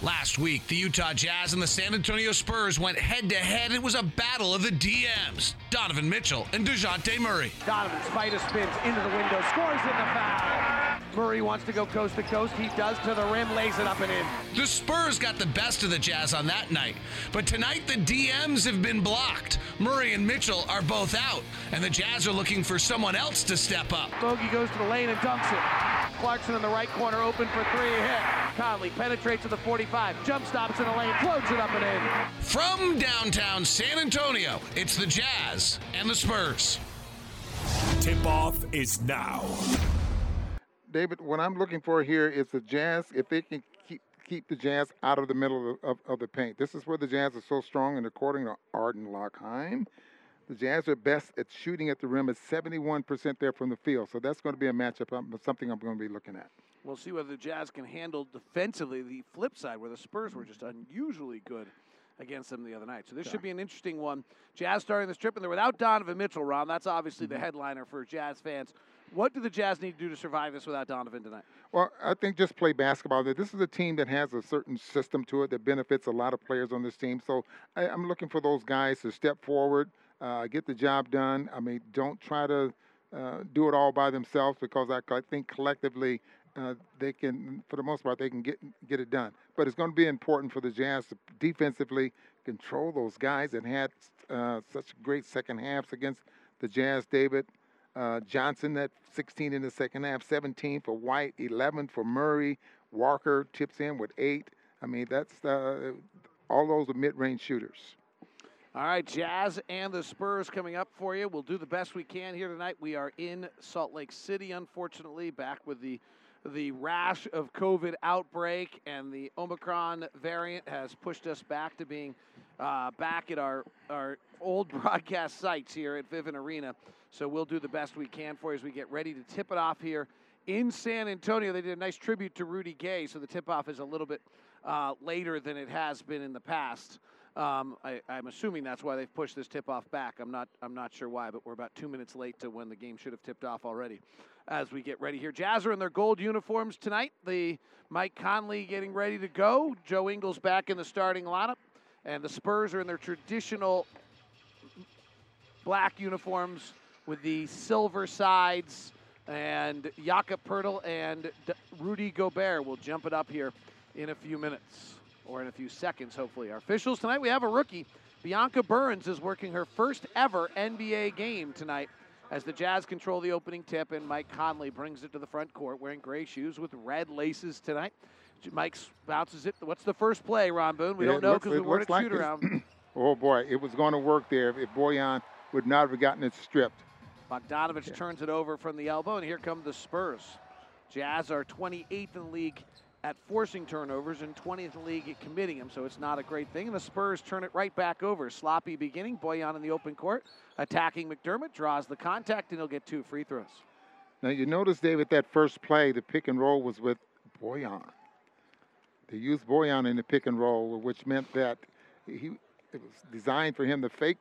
Last week, the Utah Jazz and the San Antonio Spurs went head to head. It was a battle of the DMs Donovan Mitchell and DeJounte Murray. Donovan spider spins into the window, scores in the foul. Murray wants to go coast to coast. He does to the rim, lays it up and in. The Spurs got the best of the Jazz on that night, but tonight the DMs have been blocked. Murray and Mitchell are both out, and the Jazz are looking for someone else to step up. Bogey goes to the lane and dunks it. Clarkson in the right corner, open for three, hit. Conley penetrates to the 45, jump stops in the lane, floats it up and in. From downtown San Antonio, it's the Jazz and the Spurs. Tip off is now. David, what I'm looking for here is the Jazz, if they can keep keep the Jazz out of the middle of, of, of the paint. This is where the Jazz are so strong, and according to Arden Lockheim, the Jazz are best at shooting at the rim at 71% there from the field. So that's going to be a matchup, um, something I'm going to be looking at. We'll see whether the Jazz can handle defensively the flip side, where the Spurs were just unusually good against them the other night. So this should be an interesting one. Jazz starting this trip, and they're without Donovan Mitchell, Ron. That's obviously the headliner for Jazz fans. What do the Jazz need to do to survive this without Donovan tonight? Well, I think just play basketball. This is a team that has a certain system to it that benefits a lot of players on this team. So I, I'm looking for those guys to step forward, uh, get the job done. I mean, don't try to uh, do it all by themselves because I, I think collectively uh, they can, for the most part, they can get get it done. But it's going to be important for the Jazz to defensively control those guys that had uh, such great second halves against the Jazz. David uh, Johnson at 16 in the second half, 17 for White, 11 for Murray. Walker tips in with eight. I mean, that's uh, all those are mid-range shooters. All right, Jazz and the Spurs coming up for you. We'll do the best we can here tonight. We are in Salt Lake City, unfortunately, back with the the rash of COVID outbreak and the Omicron variant has pushed us back to being uh, back at our our old broadcast sites here at Vivint Arena. So we'll do the best we can for you as we get ready to tip it off here in San Antonio. They did a nice tribute to Rudy Gay, so the tip off is a little bit uh, later than it has been in the past. Um, I, am assuming that's why they've pushed this tip-off back. I'm not. I'm not sure why, but we're about two minutes late to when the game should have tipped off already. As we get ready here, Jazz are in their gold uniforms tonight. The Mike Conley getting ready to go. Joe Ingles back in the starting lineup, and the Spurs are in their traditional black uniforms with the silver sides. And Jakob Poeltl and Rudy Gobert will jump it up here in a few minutes or in a few seconds, hopefully. Our officials tonight, we have a rookie. Bianca Burns is working her first ever NBA game tonight as the Jazz control the opening tip, and Mike Conley brings it to the front court wearing gray shoes with red laces tonight. Mike bounces it. What's the first play, Ron Boone? We Yeah, don't know because we weren't like shoot around. Oh boy, it was going to work there if Bojan would not have gotten it stripped. Bogdanovic turns it over from the elbow, and here come the Spurs. Jazz are 28th in the league at forcing turnovers and 20th in the league at committing them, so it's not a great thing. And the Spurs turn it right back over. Sloppy beginning. Bojan in the open court, attacking McDermott, draws the contact, and he'll get two free throws. Now you notice, David, that first play, the pick and roll was with Bojan. They used Bojan in the pick and roll, which meant that he it was designed for him to fake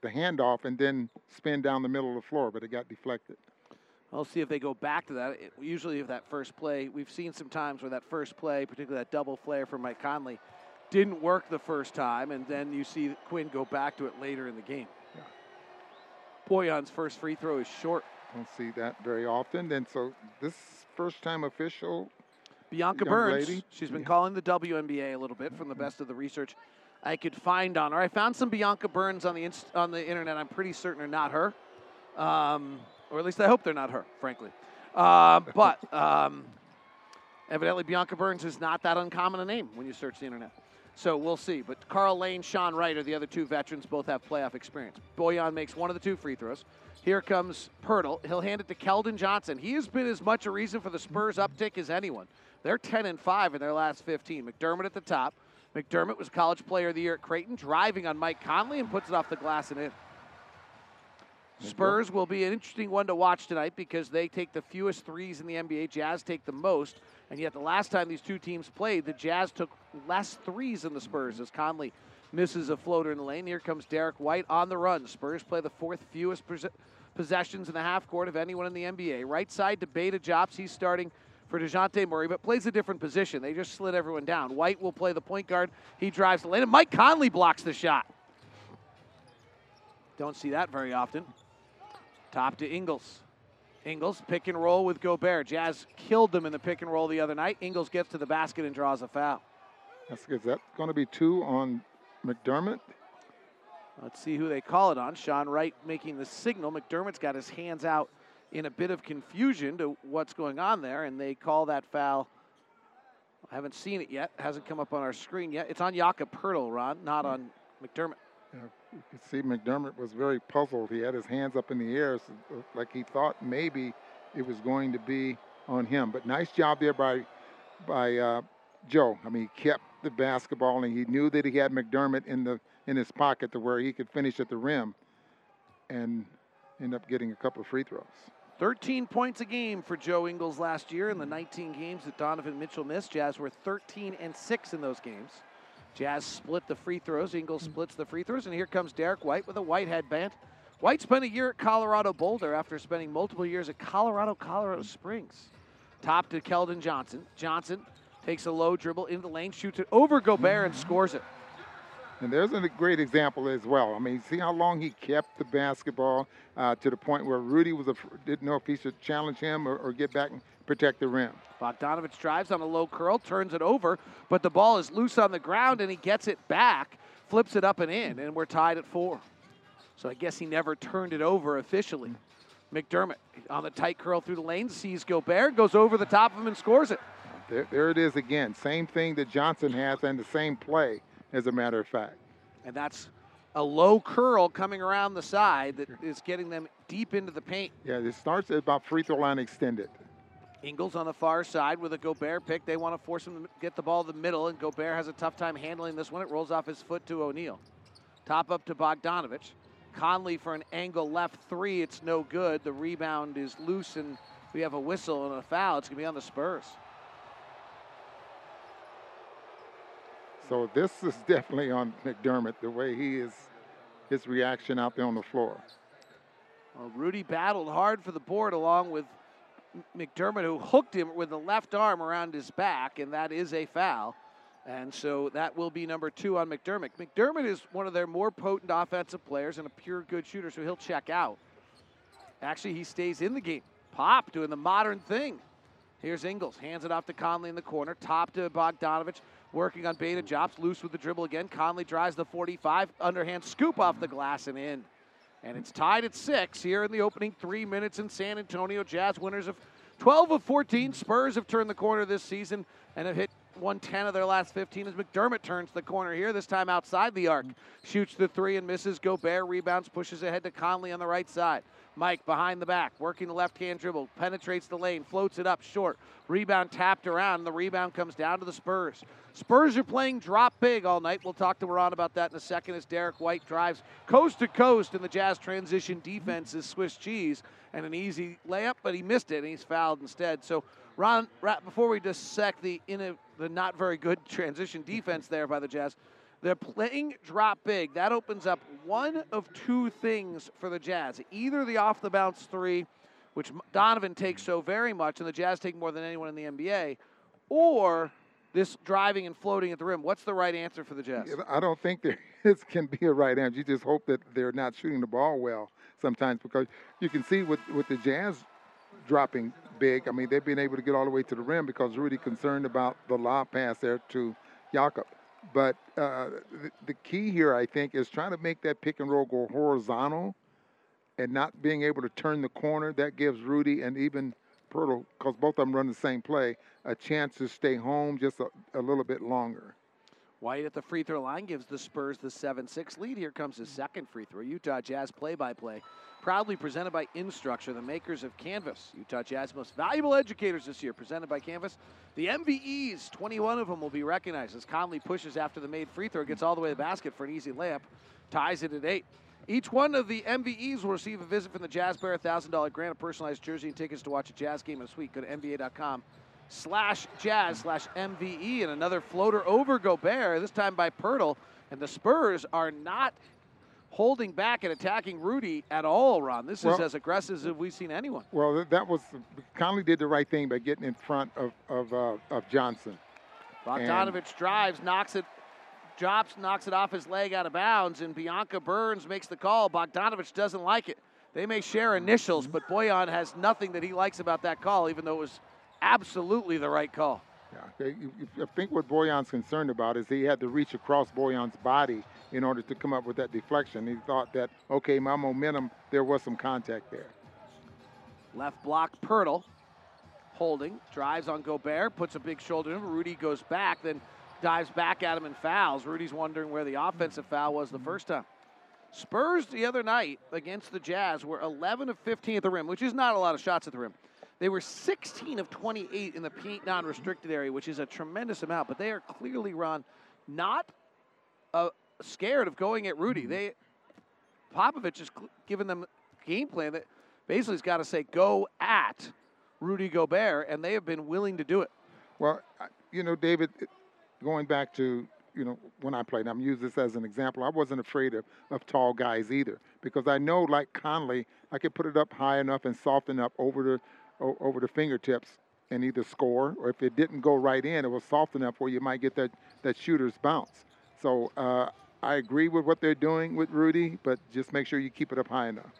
the handoff and then spin down the middle of the floor, but it got deflected. I'll see if they go back to that. It, usually, if that first play, we've seen some times where that first play, particularly that double flare from Mike Conley, didn't work the first time, and then you see Quinn go back to it later in the game. Bojan's first free throw is short. Don't see that very often. And so this first time official, Bianca Burns, lady. she's been calling the WNBA a little bit from the best of the research I could find on her. I found some Bianca Burns on the inst- on the internet. I'm pretty certain are not her, um, or at least I hope they're not her, frankly. Uh, but um, evidently, Bianca Burns is not that uncommon a name when you search the internet. So we'll see. But Karl Lane, Sean Wright are the other two veterans, both have playoff experience. Bojan makes one of the two free throws. Here comes Poeltl. He'll hand it to Keldon Johnson. He has been as much a reason for the Spurs uptick as anyone. They're 10 and 5 in their last 15. McDermott at the top. McDermott was College Player of the Year at Creighton, driving on Mike Conley and puts it off the glass and in. Spurs will be an interesting one to watch tonight because they take the fewest threes in the NBA. Jazz take the most. And yet, the last time these two teams played, the Jazz took less threes than the Spurs as Conley misses a floater in the lane. Here comes Derrick White on the run. Spurs play the fourth fewest pos- possessions in the half court of anyone in the NBA. Right side to Bates-Diop. He's starting for DeJounte Murray, but plays a different position. They just slid everyone down. White will play the point guard. He drives the lane, and Mike Conley blocks the shot. Don't see that very often. Top to Ingles. Ingles pick and roll with Gobert. Jazz killed them in the pick and roll the other night. Ingles gets to the basket and draws a foul. That's, is that going to be two on McDermott? Let's see who they call it on. Sean Wright making the signal. McDermott's got his hands out in a bit of confusion to what's going on there, and they call that foul. I haven't seen it yet. Hasn't come up on our screen yet. It's on Jakob Poeltl, Ron, not on McDermott. You can see McDermott was very puzzled. He had his hands up in the air, so like he thought maybe it was going to be on him. But nice job there by by uh, Joe. I mean, he kept the basketball, and he knew that he had McDermott in the in his pocket to where he could finish at the rim, and end up getting a couple of free throws. 13 points a game for Joe Ingles last year in the 19 games that Donovan Mitchell missed. Jazz were 13 and 6 in those games. Jazz split the free throws. Ingles splits the free throws. And here comes Derrick White with a white headband. White spent a year at Colorado Boulder after spending multiple years at Colorado, Colorado Springs. Top to Keldon Johnson. Johnson takes a low dribble into the lane, shoots it over Gobert, and scores it. And there's a great example as well. I mean, see how long he kept the basketball uh, to the point where Rudy was a, didn't know if he should challenge him or, or get back and protect the rim. Bogdanovic drives on a low curl, turns it over, but the ball is loose on the ground and he gets it back, flips it up and in, and we're tied at four. So I guess he never turned it over officially. McDermott on the tight curl through the lane, sees Gobert, goes over the top of him and scores it. There, there it is again. Same thing that Johnson has and the same play, as a matter of fact. And that's a low curl coming around the side that is getting them deep into the paint. Yeah, it starts at about free throw line extended. Ingles on the far side with a Gobert pick. They want to force him to get the ball in the middle, and Gobert has a tough time handling this one. It rolls off his foot to O'Neale. Top up to Bogdanovic. Conley for an angle left three. It's no good. The rebound is loose, and we have a whistle and a foul. It's going to be on the Spurs. So this is definitely on McDermott, the way he is, his reaction out there on the floor. Well, Rudy battled hard for the board along with McDermott, who hooked him with the left arm around his back, and that is a foul. And so that will be number two on McDermott. McDermott is one of their more potent offensive players and a pure good shooter, so he'll check out. Actually, he stays in the game. Pop doing the modern thing. Here's Ingles, hands it off to Conley in the corner, top to Bogdanovic, working on Bates-Diop, loose with the dribble again. Conley drives the 45, underhand scoop off the glass and in. And it's tied at six here in the opening three minutes in San Antonio. Jazz winners of 12 of 14. Spurs have turned the corner this season and have hit 110 of their last 15 as McDermott turns the corner here, this time outside the arc. Shoots the three and misses. Gobert rebounds, pushes ahead to Conley on the right side. Mike behind the back, working the left hand dribble, penetrates the lane, floats it up short. Rebound tapped around, and the rebound comes down to the Spurs. Spurs are playing drop big all night. We'll talk to Ron about that in a second as Derrick White drives coast to coast, and the Jazz transition defense is Swiss cheese and an easy layup, but he missed it, and he's fouled instead. So, Ron, before we dissect the a, the not very good transition defense there by the Jazz, they're playing drop big. That opens up one of two things for the Jazz. Either the off the bounce three, which Donovan takes so very much, and the Jazz take more than anyone in the NBA, or this driving and floating at the rim. What's the right answer for the Jazz? I don't think there is, can be a right answer. You just hope that they're not shooting the ball well sometimes because you can see with, with the Jazz dropping big, I mean, they've been able to get all the way to the rim because Rudy concerned about the lob pass there to Jakob. But uh, the, the, key here, I think, is trying to make that pick and roll go horizontal and not being able to turn the corner. That gives Rudy and even Poeltl, because both of them run the same play, a chance to stay home just a, a little bit longer. White at the free throw line gives the Spurs the 7 6 lead. Here comes his second free throw. Utah Jazz play by play. Proudly presented by Instructure, the makers of Canvas. Utah Jazz most valuable educators this year, presented by Canvas. The MVEs, 21 of them will be recognized as Conley pushes after the made free throw, gets all the way to the basket for an easy layup, ties it at eight. Each one of the MVEs will receive a visit from the Jazz Bear, a $1,000 grant, a personalized jersey, and tickets to watch a Jazz game in a suite. Go to NBA.com slash Jazz slash MVE and another floater over Gobert, this time by Poeltl. And the Spurs are not holding back and attacking Rudy at all, Ron. This Well- is as aggressive as we've seen anyone. Well, that was Conley did the right thing by getting in front of of, uh, of Johnson. Bogdanovic drives, knocks it, drops, knocks it off his leg out of bounds, and Bianca Burns makes the call. Bogdanovic doesn't like it. They may share initials, but Bojan has nothing that he likes about that call, even though it was absolutely the right call. Yeah, okay, you- you- I think what Bojan's concerned about is he had to reach across Bojan's body in order to come up with that deflection. He thought that okay, my momentum, there was some contact there. Left block, Poeltl. Holding, drives on Gobert, puts a big shoulder in him. Rudy goes back, then dives back at him and fouls. Rudy's wondering where the offensive foul was the first time. Spurs the other night against the Jazz were 11 of 15 at the rim, which is not a lot of shots at the rim. They were 16 of 28 in the paint non-restricted area, which is a tremendous amount. But they are clearly, Ron, not uh, scared of going at Rudy. They Popovich has cl- given them game plan that basically has got to say go at Rudy Gobert, and they have been willing to do it. Well, you know, David, going back to you know when I played, I'm use this as an example. I wasn't afraid of, of tall guys either because I know, like Conley, I could put it up high enough and soften up over the over the fingertips and either score or if it didn't go right in, it was soft enough where you might get that that shooter's bounce. So uh, I agree with what they're doing with Rudy, but just make sure you keep it up high enough.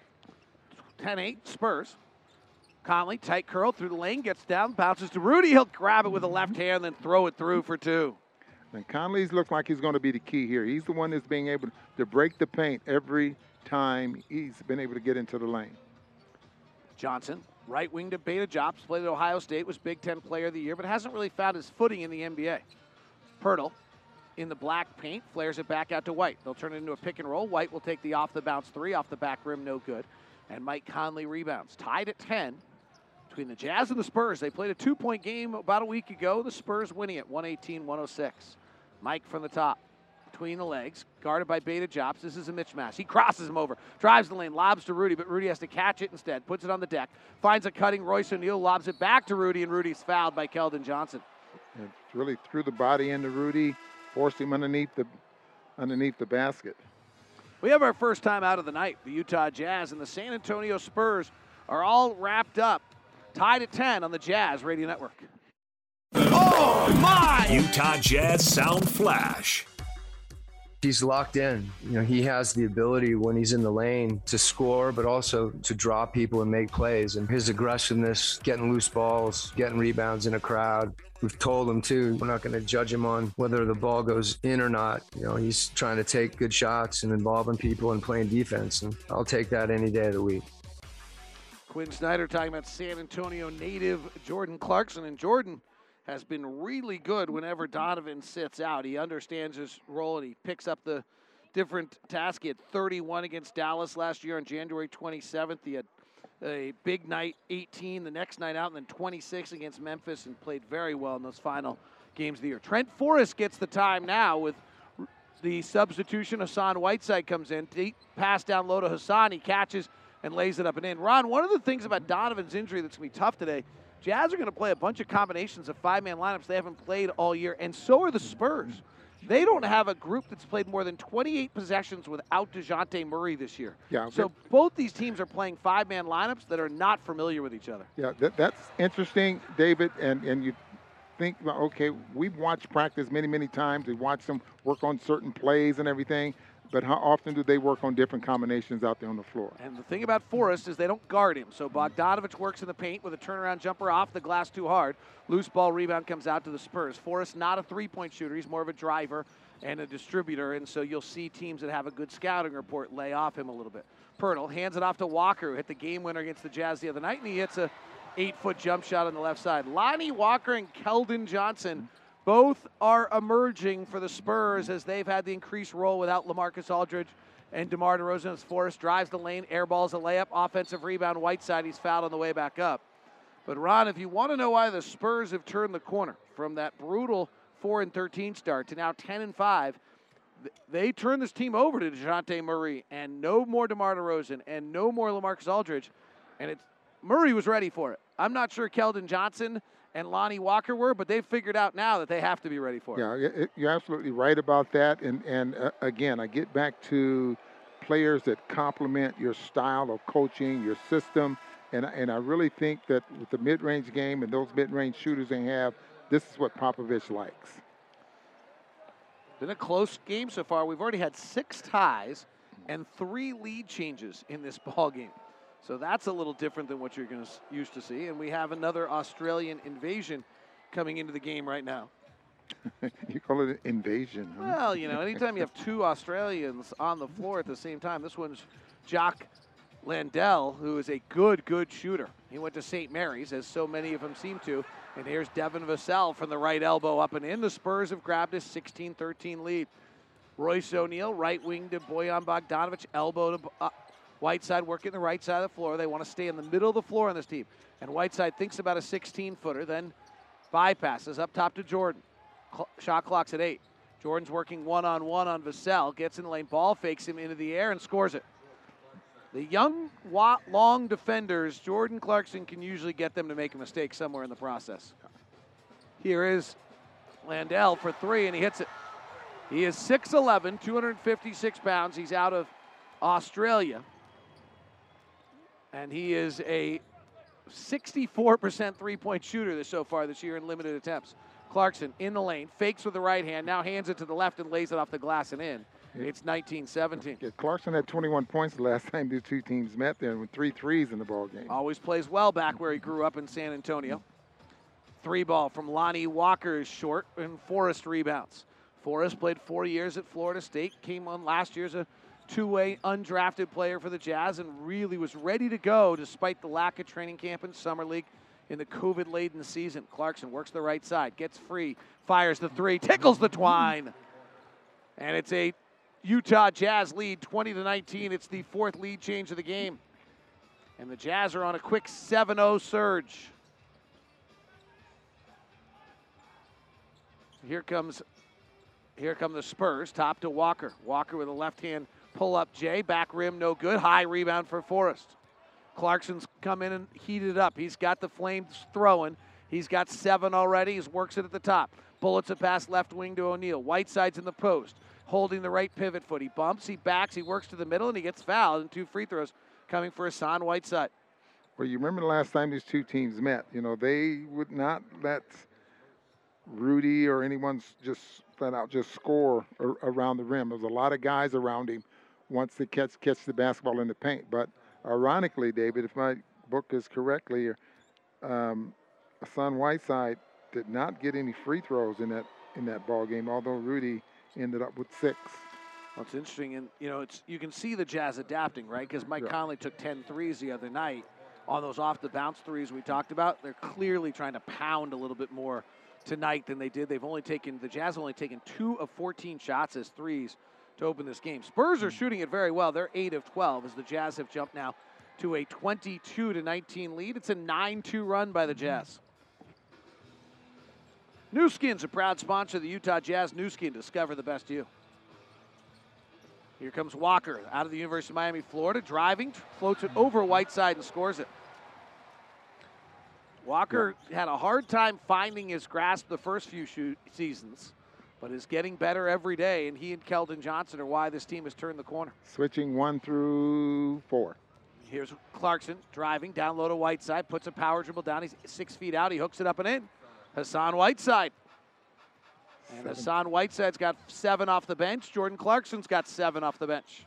10 8, Spurs. Conley, tight curl through the lane, gets down, bounces to Rudy. He'll grab it with a left hand, then throw it through for two. And Conley's looks like he's going to be the key here. He's the one that's being able to break the paint every time he's been able to get into the lane. Johnson, right wing to Bates-Diop, played at Ohio State, was Big Ten Player of the Year, but hasn't really found his footing in the NBA. Poeltl in the black paint, flares it back out to White. They'll turn it into a pick and roll. White will take the off the bounce three, off the back rim, no good. And Mike Conley rebounds. Tied at 10 between the Jazz and the Spurs. They played a two point game about a week ago. The Spurs winning it 118 106. Mike from the top. Between the legs, guarded by Bates-Diop. This is a mismatch. He crosses him over, drives the lane, lobs to Rudy, but Rudy has to catch it instead. Puts it on the deck, finds a cutting Royce O'Neale, lobs it back to Rudy, and Rudy's fouled by Keldon Johnson. And really threw the body into Rudy, forced him underneath the underneath the basket. We have our first time out of the night. The Utah Jazz and the San Antonio Spurs are all wrapped up, tied at 10 on the Jazz Radio Network. Oh my! Utah Jazz Sound Flash. He's locked in. You know, he has the ability when he's in the lane to score, but also to draw people and make plays. And his aggressiveness, getting loose balls, getting rebounds in a crowd. We've told him too, we're not going to judge him on whether the ball goes in or not. You know, he's trying to take good shots and involving people and playing defense. And I'll take that any day of the week. Quinn Snyder talking about San Antonio native Jordan Clarkson. And Jordan has been really good whenever Donovan sits out. He understands his role and he picks up the different task. He had 31 against Dallas last year on January 27th. He had a big night, 18 the next night out, and then 26 against Memphis and played very well in those final games of the year. Trent Forrest gets the time now with the substitution. Hassan Whiteside comes in. Deep pass down low to Hassan. He catches and lays it up and in. Ron, one of the things about Donovan's injury that's going to be tough today, Jazz are going to play a bunch of combinations of five man lineups they haven't played all year, and so are the Spurs. They don't have a group that's played more than 28 possessions without DeJounte Murray this year. Yeah, So both these teams are playing five man lineups that are not familiar with each other. Yeah, that, that's interesting, David. And, and you think, okay, we've watched practice many, many times. We've watched them work on certain plays and everything. But how often do they work on different combinations out there on the floor? And the thing about Forrest is they don't guard him. So Bogdanovic works in the paint with a turnaround jumper off the glass too hard. Loose ball rebound comes out to the Spurs. Forrest not a three-point shooter. He's more of a driver and a distributor. And so you'll see teams that have a good scouting report lay off him a little bit. Poeltl hands it off to Walker, who hit the game winner against the Jazz the other night, and he hits a eight-foot jump shot on the left side. Lonnie Walker and Keldon Johnson both are emerging for the Spurs as they've had the increased role without Lamarcus Aldridge and DeMar DeRozan as Forrest drives the lane, airballs a layup, offensive rebound, Whiteside. He's fouled on the way back up. But Ron, if you want to know why the Spurs have turned the corner from that brutal four and thirteen start to now ten and five, they turned this team over to Dejounte Murray and no more DeMar DeRozan and no more Lamarcus Aldridge, and it's Murray was ready for it. I'm not sure Keldon Johnson and Lonnie Walker were, but they've figured out now that they have to be ready for it. Yeah, you're absolutely right about that. And and uh, again, I get back to players that complement your style of coaching, your system. And, and I really think that with the mid range game and those mid range shooters they have, this is what Popovich likes. Been a close game so far. We've already had six ties and three lead changes in this ball game. So that's a little different than what you're going to used to see. And we have another Australian invasion coming into the game right now. you call it an invasion. Huh? Well, you know, anytime you have two Australians on the floor at the same time, this one's Jock Landale, who is a good, good shooter. He went to St. Mary's, as so many of them seem to. And here's Devin Vassell from the right elbow up and in. The Spurs have grabbed a 16 13 lead. Royce O'Neale, right wing to Bojan Bogdanovic, elbow to uh, Whiteside working the right side of the floor. They want to stay in the middle of the floor on this team. And Whiteside thinks about a 16 footer, then bypasses up top to Jordan. Shot clock's at eight. Jordan's working one on one on Vassell, gets in the lane, ball fakes him into the air and scores it. The young, long defenders, Jordan Clarkson can usually get them to make a mistake somewhere in the process. Here is Landale for three, and he hits it. He is 6'11, 256 pounds. He's out of Australia. And he is a 64% three point shooter so far this year in limited attempts. Clarkson in the lane, fakes with the right hand, now hands it to the left and lays it off the glass and in. It's 1917. Yeah, Clarkson had 21 points the last time these two teams met there with three threes in the ball game. Always plays well back where he grew up in San Antonio. Three ball from Lonnie Walker is short and Forrest rebounds. Forrest played four years at Florida State, came on last year's a two-way undrafted player for the Jazz and really was ready to go despite the lack of training camp and summer league in the COVID-laden season. Clarkson works the right side, gets free, fires the three, tickles the twine. And it's a Utah Jazz lead 20 to 19. It's the fourth lead change of the game. And the Jazz are on a quick 7 0 surge. Here comes here come the Spurs, top to Walker. Walker with a left hand pull up Jay, back rim no good. High rebound for Forrest. Clarkson's come in and heated up. He's got the flames throwing. He's got seven already. He works it at the top. Bullets a pass left wing to O'Neale. Whiteside's in the post holding the right pivot foot. He bumps, he backs, he works to the middle, and he gets fouled. And two free throws coming for Hassan Whiteside. Well, you remember the last time these two teams met? You know, they would not let Rudy or anyone just flat out just score around the rim. There's a lot of guys around him once they catch catch the basketball in the paint. But ironically, David, if my book is correctly, um, Hassan Whiteside did not get any free throws in that in that ball game, although Rudy ended up with six. Well, it's interesting, and you know, it's you can see the Jazz adapting, right? Because Mike yeah. Conley took 10 threes the other night on those off the bounce threes we talked about. They're clearly trying to pound a little bit more tonight than they did. They've only taken the Jazz only taken two of 14 shots as threes to open this game. Spurs are hmm. shooting it very well. They're eight of 12 as the Jazz have jumped now to a 22 to 19 lead. It's a 9-2 run by the Jazz. Nu Skin's a proud sponsor of the Utah Jazz. Nu Skin, discover the best you. Here comes Walker out of the University of Miami, Florida, driving, floats it over Whiteside and scores it. Walker had a hard time finding his grasp the first few shoot seasons, but is getting better every day. And he and Keldon Johnson are why this team has turned the corner. Switching one through four. Here's Clarkson driving down low to Whiteside, puts a power dribble down. He's six feet out. He hooks it up and in. Hassan Whiteside. And seven. Hassan Whiteside's got seven off the bench. Jordan Clarkson's got seven off the bench.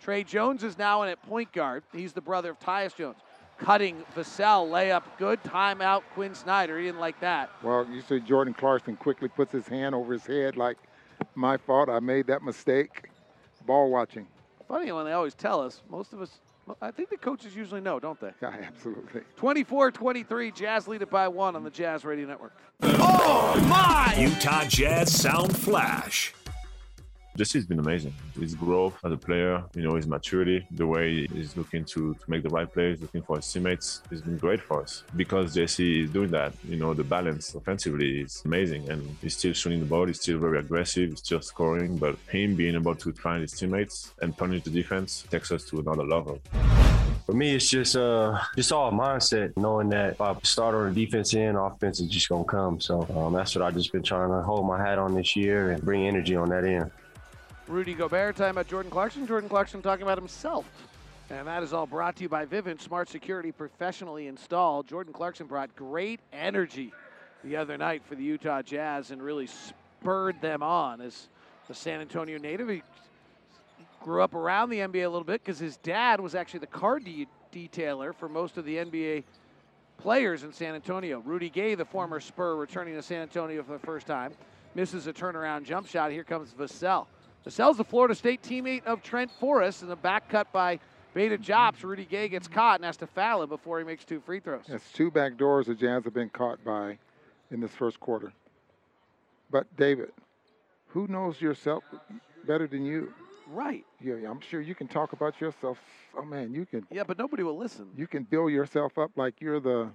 Tre Jones is now in at point guard. He's the brother of Tyus Jones. Cutting Vassell, layup good. Timeout, Quinn Snyder. He didn't like that. Well, you see Jordan Clarkson quickly puts his hand over his head like, my fault, I made that mistake. Ball watching. Funny when they always tell us, most of us I think the coaches usually know, don't they? Yeah, absolutely. 24 23, Jazz lead it by one on the Jazz Radio Network. Oh, my! Utah Jazz Sound Flash. Jesse has been amazing. His growth as a player, you know, his maturity, the way he's looking to, to make the right plays, looking for his teammates, has been great for us. Because Jesse is doing that, you know, the balance offensively is amazing. And he's still shooting the ball, he's still very aggressive, he's still scoring. But him being able to find his teammates and punish the defense takes us to another level. For me, it's just uh just all mindset, knowing that if I start on the defense end, offense is just gonna come. So um, that's what I've just been trying to hold my hat on this year and bring energy on that end. Rudy Gobert talking about Jordan Clarkson. Jordan Clarkson talking about himself. And that is all brought to you by Vivint Smart Security, professionally installed. Jordan Clarkson brought great energy the other night for the Utah Jazz and really spurred them on as the San Antonio native. He grew up around the NBA a little bit because his dad was actually the car de- detailer for most of the NBA players in San Antonio. Rudy Gay, the former Spur, returning to San Antonio for the first time, misses a turnaround jump shot. Here comes Vassell. Vassell's the Florida State teammate of Trent Forrest, and the back cut by Bates-Diop. Rudy Gay gets caught and has to foul him before he makes two free throws. That's two back doors the Jazz have been caught by in this first quarter. But David, who knows yourself better than you? Right. Yeah, I'm sure you can talk about yourself. Oh man, you can. Yeah, but nobody will listen. You can build yourself up like you're the.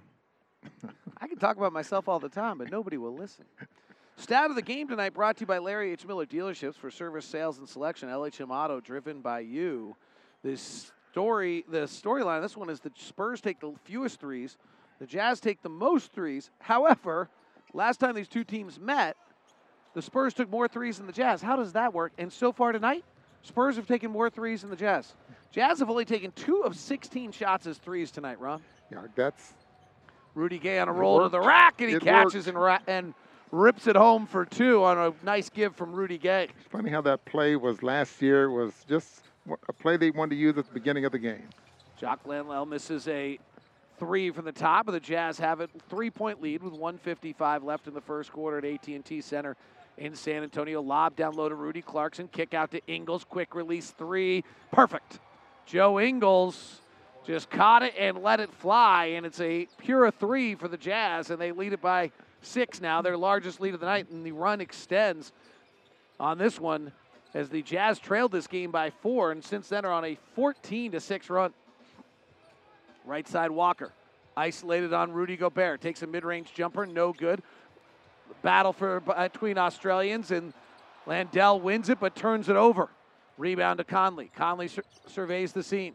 I can talk about myself all the time, but nobody will listen. Stat of the game tonight brought to you by Larry H. Miller Dealerships for service, sales, and selection. LHM Auto, driven by you. This story, the storyline. This one is the Spurs take the fewest threes, the Jazz take the most threes. However, last time these two teams met, the Spurs took more threes than the Jazz. How does that work? And so far tonight, Spurs have taken more threes than the Jazz. Jazz have only taken two of 16 shots as threes tonight, Ron. Yeah, that's Rudy Gay on a roll to the rack, and he It catches and, ra- and rips it home for two on a nice give from Rudy Gay. it's funny how that play was last year. Was just a play they wanted to use at the beginning of the game. Jock Landale misses a three from the top, but the Jazz have a three-point lead with 155 left in the first quarter at AT&T Center in San Antonio. Lob down low to Rudy Clarkson. Kick out to Ingles. Quick release three. Perfect. Joe Ingles just caught it and let it fly, and it's a pure three for the Jazz, and they lead it by six now, their largest lead of the night, and the run extends on this one as the Jazz trailed this game by four, and since then are on a 14 to six run. Right side Walker, isolated on Rudy Gobert, takes a mid-range jumper, no good. Battle for between Australians and Landale wins it, but turns it over. Rebound to Conley. Conley sur- surveys the scene.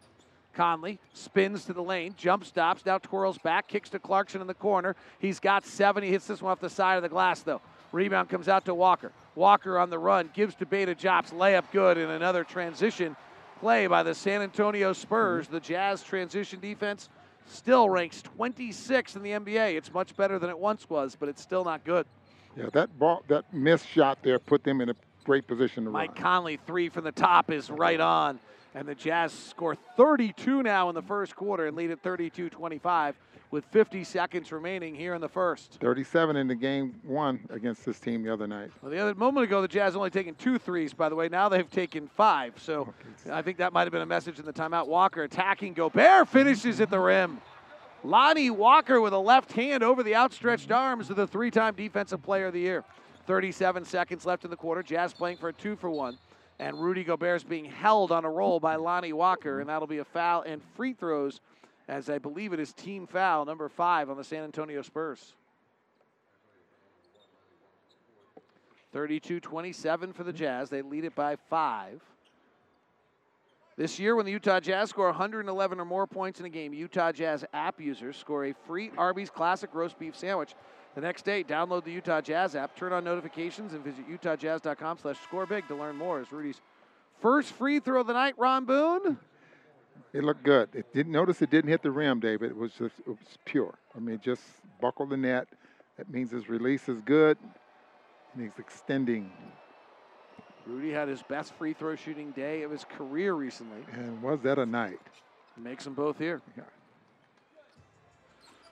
Conley spins to the lane, jump stops, now twirls back, kicks to Clarkson in the corner. He's got seven. He hits this one off the side of the glass, though. Rebound comes out to Walker. Walker on the run, gives to Bates-Diop, layup good, and another transition play by the San Antonio Spurs. The Jazz transition defense still ranks 26 in the NBA. It's much better than it once was, but it's still not good. Yeah, that ball, that missed shot there put them in a great position to Mike run. Conley, three from the top, is right on. And the Jazz score 32 now in the first quarter and lead at 32 25 with 50 seconds remaining here in the first. 37 in the game one against this team the other night. Well, the other moment ago, the Jazz only taken two threes, by the way. Now they've taken five. So I think that might have been a message in the timeout. Walker attacking. Gobert finishes at the rim. Lonnie Walker with a left hand over the outstretched arms of the three time Defensive Player of the Year. 37 seconds left in the quarter. Jazz playing for a two for one. And Rudy Gobert's being held on a roll by Lonnie Walker, and that'll be a foul and free throws, as I believe it is team foul number five on the San Antonio Spurs. 32 27 for the Jazz. They lead it by five. This year, when the Utah Jazz score 111 or more points in a game, Utah Jazz app users score a free Arby's Classic Roast Beef Sandwich. The next day, download the Utah Jazz app, turn on notifications, and visit utahjazz.com slash scorebig to learn more. As Rudy's first free throw of the night, Ron Boone. It looked good. It didn't notice it didn't hit the rim, David. It was just it was pure. I mean, just buckle the net. That means his release is good, and he's extending. Rudy had his best free throw shooting day of his career recently. And was that a night? Makes them both here. Yeah.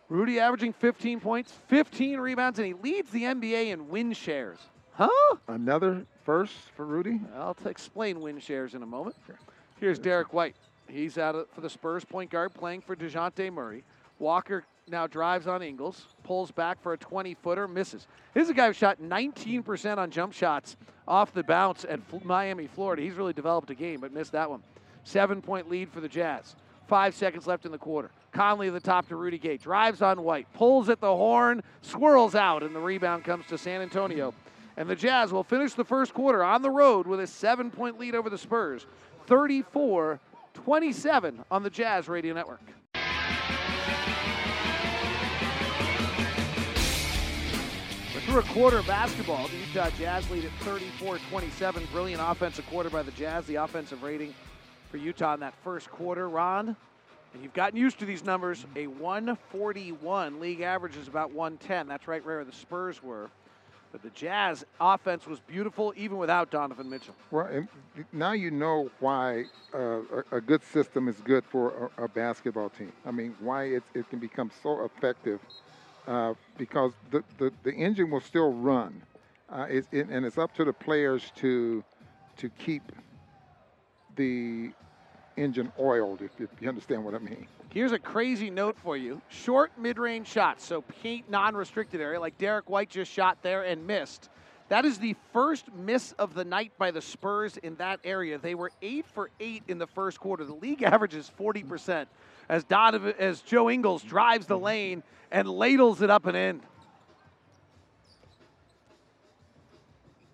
Rudy averaging 15 points, 15 rebounds, and he leads the NBA in win shares. Huh? Another first for Rudy. I'll t- explain win shares in a moment. Here's Derrick White. He's out of, for the Spurs point guard playing for DeJounte Murray. Walker now drives on Ingles, pulls back for a 20 footer, misses. This is a guy who shot 19% on jump shots off the bounce at F- Miami, Florida. He's really developed a game, but missed that one. Seven point lead for the Jazz. Five seconds left in the quarter. Conley at the top to Rudy Gay. Drives on White. Pulls at the horn. Swirls out. And the rebound comes to San Antonio. And the Jazz will finish the first quarter on the road with a seven point lead over the Spurs. 34 27 on the Jazz Radio Network. With Over a quarter of basketball. The Utah Jazz lead at 34-27. Brilliant offensive quarter by the Jazz. The offensive rating for Utah in that first quarter. Ron, and you've gotten used to these numbers. A 141 league average is about 110. That's right where the Spurs were. But the Jazz offense was beautiful even without Donovan Mitchell. Well, now you know why uh, a, a, good system is good for a, a, basketball team. I mean, why it, it can become so effective uh, because the, the, the, engine will still run. Uh, it, it, and it's up to the players to, to keep the engine oiled, if, if you understand what I mean. Here's a crazy note for you. Short mid-range shots, so paint non-restricted area, like Derrick White just shot there and missed. That is the first miss of the night by the Spurs in that area. They were eight for eight in the first quarter. The league average is 40%. As Donovan, as Joe Ingles drives the lane and ladles it up and in.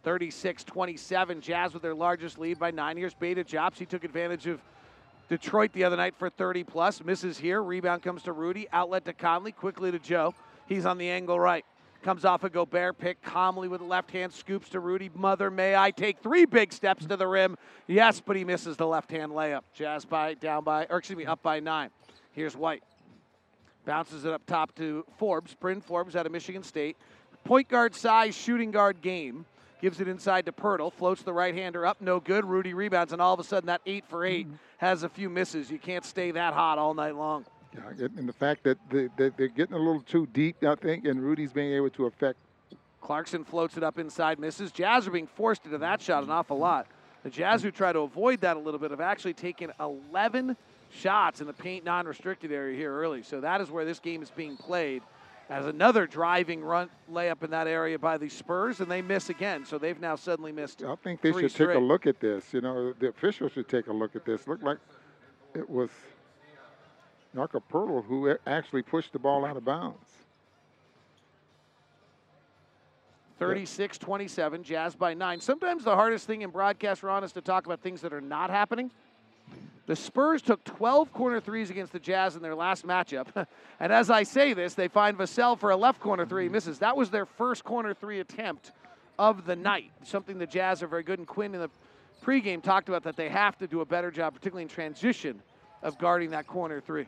36-27, Jazz with their largest lead by nine years. Bates-Diop, he took advantage of Detroit the other night for 30 plus. Misses here. Rebound comes to Rudy. Outlet to Conley. Quickly to Joe. He's on the angle right. Comes off a Gobert pick. Calmly with left hand scoops to Rudy. Mother, may I take three big steps to the rim? Yes, but he misses the left hand layup. Jazz by, down by, or excuse me, up by nine. Here's White. Bounces it up top to Forbes. Bryn Forbes out of Michigan State. Point guard size, shooting guard game. Gives it inside to Poeltl. Floats the right hander up. No good. Rudy rebounds, and all of a sudden that eight for 8 mm-hmm. has a few misses. You can't stay that hot all night long. Yeah, and the fact that they, they're getting a little too deep, I think, and Rudy's being able to affect. Clarkson floats it up inside, misses. Jazz are being forced into that shot an awful lot. The Jazz, who try to avoid that a little bit, have actually taken 11 shots in the paint non restricted area here early. So that is where this game is being played as another driving run layup in that area by the Spurs, and they miss again. So they've now suddenly missed. I think they should straight. take a look at this. You know, the officials should take a look at this. Looked like it was Jakob Poeltl who actually pushed the ball out of bounds. 36 27, Jazz by nine. Sometimes the hardest thing in broadcast, Ron, is to talk about things that are not happening. The Spurs took 12 corner threes against the Jazz in their last matchup. and as I say this, they find Vassell for a left corner three, mm-hmm. misses. That was their first corner three attempt of the night, something the Jazz are very good. And Quinn in the pregame talked about that they have to do a better job, particularly in transition, of guarding that corner three.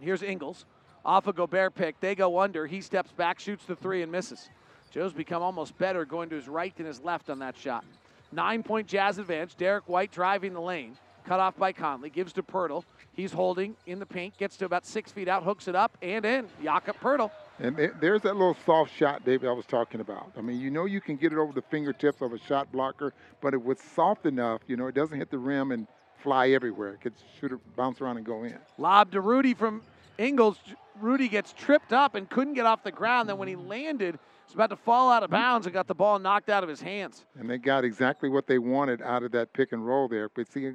Here's Ingles. Off a Gobert pick. They go under. He steps back, shoots the three, and misses. Joe's become almost better going to his right than his left on that shot. Nine point Jazz advantage. Derrick White driving the lane. Cut off by Conley. Gives to Poeltl. He's holding in the paint. Gets to about six feet out. Hooks it up and in. Jakob Poeltl. And there's that little soft shot, David, I was talking about. I mean, you know you can get it over the fingertips of a shot blocker, but it was soft enough, you know, it doesn't hit the rim and fly everywhere. It could shoot bounce around and go in. Lob to Rudy from Ingles. Rudy gets tripped up and couldn't get off the ground. Then when he landed, was about to fall out of bounds and got the ball knocked out of his hands. And they got exactly what they wanted out of that pick and roll there. But see,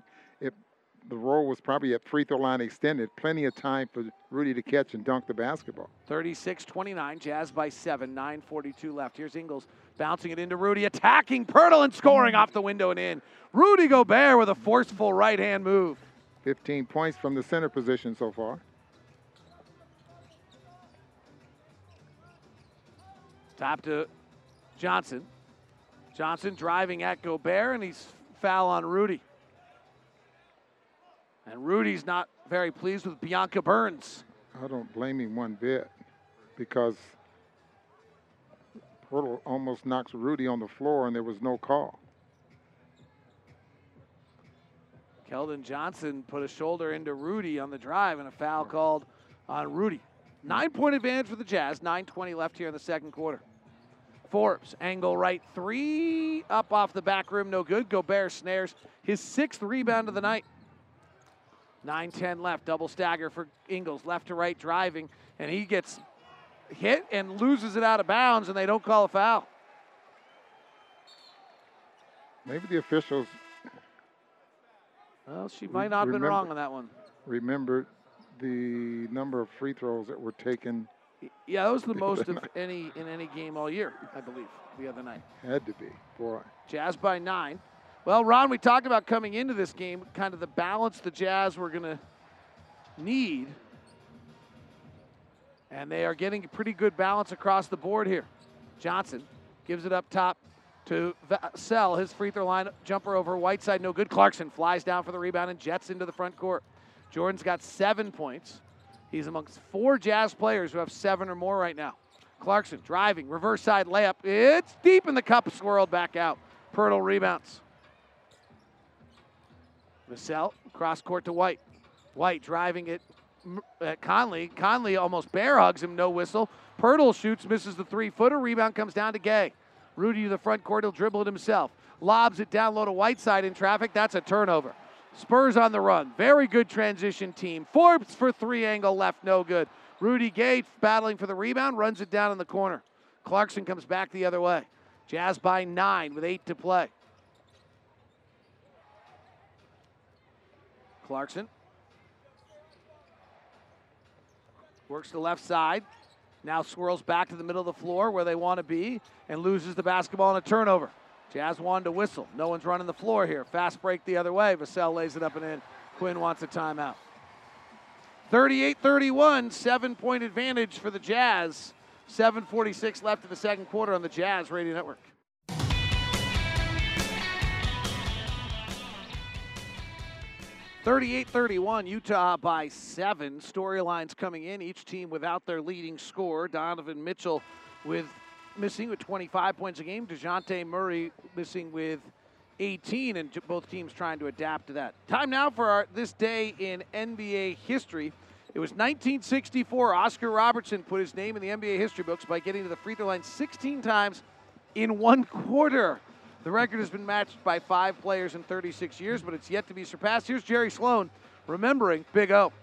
the roll was probably at free throw line extended. Plenty of time for Rudy to catch and dunk the basketball. 36 29, Jazz by seven, 9.42 left. Here's Ingles bouncing it into Rudy, attacking Poeltl and scoring off the window and in. Rudy Gobert with a forceful right hand move. 15 points from the center position so far. Top to Johnson. Johnson driving at Gobert, and he's foul on Rudy. And Rudy's not very pleased with Bianca Burns. I don't blame him one bit because Poeltl almost knocks Rudy on the floor and there was no call. Keldon Johnson put a shoulder into Rudy on the drive and a foul called on Rudy. Nine point advantage for the Jazz. 9.20 left here in the second quarter. Forbes, angle right three, up off the back rim, no good. Gobert snares his sixth rebound of the night. 9 10 left. Double stagger for Ingles, left to right driving, and he gets hit and loses it out of bounds, and they don't call a foul. Maybe the officials. Well, she might not have been wrong on that one. Remember the number of free throws that were taken. Yeah, that was the most of any in any game all year, I believe, the other night. Had to be, boy. Jazz by nine. Well, Ron, we talked about coming into this game, kind of the balance the Jazz were going to need. And they are getting pretty good balance across the board here. Johnson gives it up top to Sell. His free throw line jumper over Whiteside, no good. Clarkson flies down for the rebound and jets into the front court. Jordan's got seven points. He's amongst four Jazz players who have seven or more right now. Clarkson driving, reverse side layup. It's deep in the cup, swirled back out. Poeltl rebounds. Vassell, cross court to White. White driving it at Conley. Conley almost bear hugs him, no whistle. Poeltl shoots, misses the three footer. Rebound comes down to Gay. Rudy to the front court, he'll dribble it himself. Lobs it down low to Whiteside in traffic. That's a turnover. Spurs on the run. Very good transition team. Forbes for three angle left, no good. Rudy Gay battling for the rebound, runs it down in the corner. Clarkson comes back the other way. Jazz by nine with eight to play. Clarkson works the left side. Now swirls back to the middle of the floor where they want to be and loses the basketball in a turnover. Jazz wanted to whistle. No one's running the floor here. Fast break the other way. Vassell lays it up and in. Quinn wants a timeout. 38 31, seven point advantage for the Jazz. 7.46 left in the second quarter on the Jazz Radio Network. 38 31, Utah by seven. Storylines coming in, each team without their leading scorer. Donovan Mitchell with missing with 25 points a game. DeJounte Murray missing with 18, and both teams trying to adapt to that. Time now for our, this day in NBA history. It was 1964. Oscar Robertson put his name in the NBA history books by getting to the free throw line 16 times in one quarter. The record has been matched by five players in 36 years, but it's yet to be surpassed. Here's Jerry Sloan remembering Big O.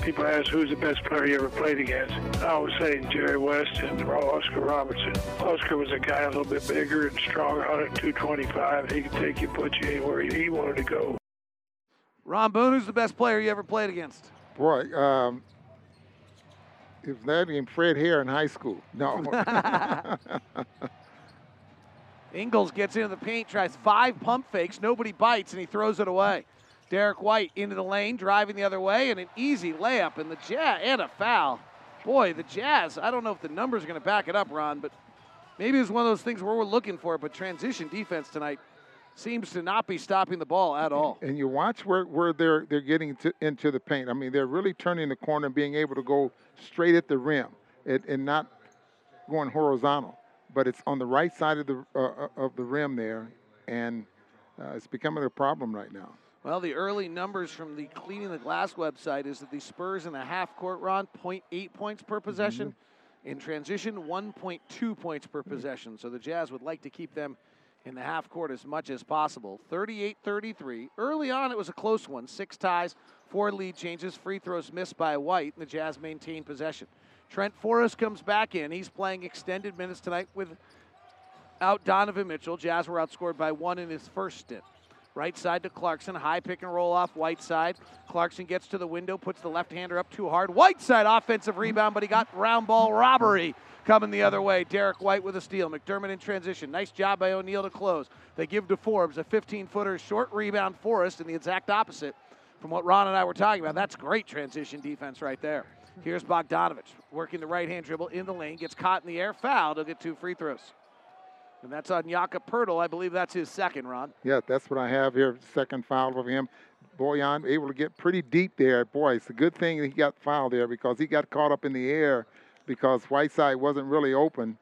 People ask who's the best player you ever played against. I was saying Jerry West and Oscar Robertson. Oscar was a guy a little bit bigger and stronger, 225. He could take you, put you anywhere he wanted to go. Ron Boone, who's the best player you ever played against? Boy, um, it was that named Fred Hare in high school. No. Ingles gets into the paint, tries five pump fakes, nobody bites, and he throws it away. Derrick White into the lane, driving the other way, and an easy layup, and the Jazz and a foul. Boy, the Jazz. I don't know if the numbers are going to back it up, Ron, but maybe it's one of those things where we're looking for it. But transition defense tonight seems to not be stopping the ball at all. And you watch where, where they're they're getting to, into the paint. I mean, they're really turning the corner and being able to go straight at the rim and, and not going horizontal but it's on the right side of the uh, uh, of the rim there, and uh, it's becoming a problem right now. Well, the early numbers from the Cleaning the Glass website is that the Spurs in the half court run 0.8 points per possession. Mm-hmm. In transition, 1.2 points per possession. So the Jazz would like to keep them in the half court as much as possible. 38 33. Early on, it was a close one. Six ties, four lead changes, free throws missed by White, and the Jazz maintained possession. Trent Forrest comes back in. He's playing extended minutes tonight without Donovan Mitchell. Jazz were outscored by one in his first stint. Right side to Clarkson. High pick and roll off Whiteside. Clarkson gets to the window, puts the left hander up too hard. Whiteside offensive rebound, but he got round ball robbery coming the other way. Derrick White with a steal. McDermott in transition. Nice job by O'Neale to close. They give to Forbes a 15 footer short rebound Forrest, and the exact opposite from what Ron and I were talking about. That's great transition defense right there. Here's Bogdanovic working the right hand dribble in the lane, gets caught in the air, fouled. He'll get two free throws. And that's on Jakob Poeltl. I believe that's his second, Ron. Yeah, that's what I have here. Second foul of him. Bojan able to get pretty deep there. Boy, it's a good thing he got fouled there because he got caught up in the air because Whiteside wasn't really open.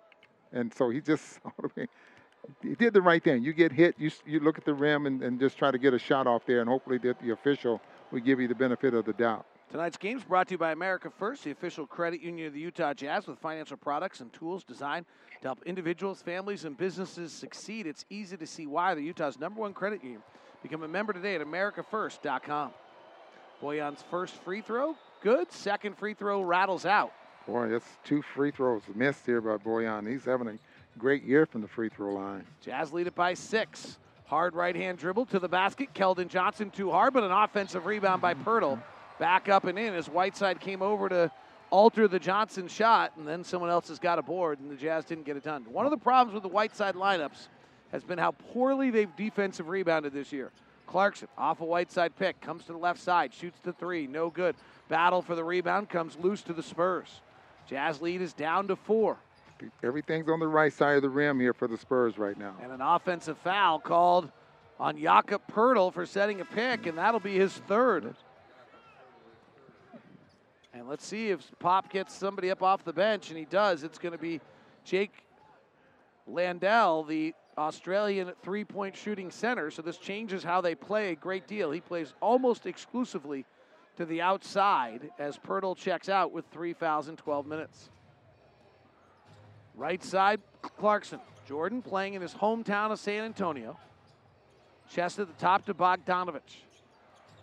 And so he just he did the right thing. You get hit, you, you look at the rim and, and just try to get a shot off there, and hopefully that the official will give you the benefit of the doubt. Tonight's game is brought to you by America First, the official credit union of the Utah Jazz, with financial products and tools designed to help individuals, families, and businesses succeed. It's easy to see why the Utah's number one credit union. Become a member today at AmericaFirst.com. Bojan's first free throw, good. Second free throw rattles out. Boy, that's two free throws missed here by Bojan. He's having a great year from the free throw line. Jazz lead it by six. Hard right hand dribble to the basket. Keldon Johnson too hard, but an offensive rebound by Poeltl back up and in as Whiteside came over to alter the Johnson shot, and then someone else has got a board, and the Jazz didn't get it done. One of the problems with the Whiteside lineups has been how poorly they've defensive rebounded this year. Clarkson off a Whiteside pick, comes to the left side, shoots the three, no good. Battle for the rebound comes loose to the Spurs. Jazz lead is down to four. Everything's on the right side of the rim here for the Spurs right now. And an offensive foul called on Jakob Poeltl for setting a pick, and that'll be his third. And let's see if Pop gets somebody up off the bench, and he does. It's going to be Jock Landale, the Australian three point shooting center. So this changes how they play a great deal. He plays almost exclusively to the outside as Poeltl checks out with three fouls in 12 minutes. Right side, Clarkson. Jordan playing in his hometown of San Antonio. Chest at the top to Bogdanovic.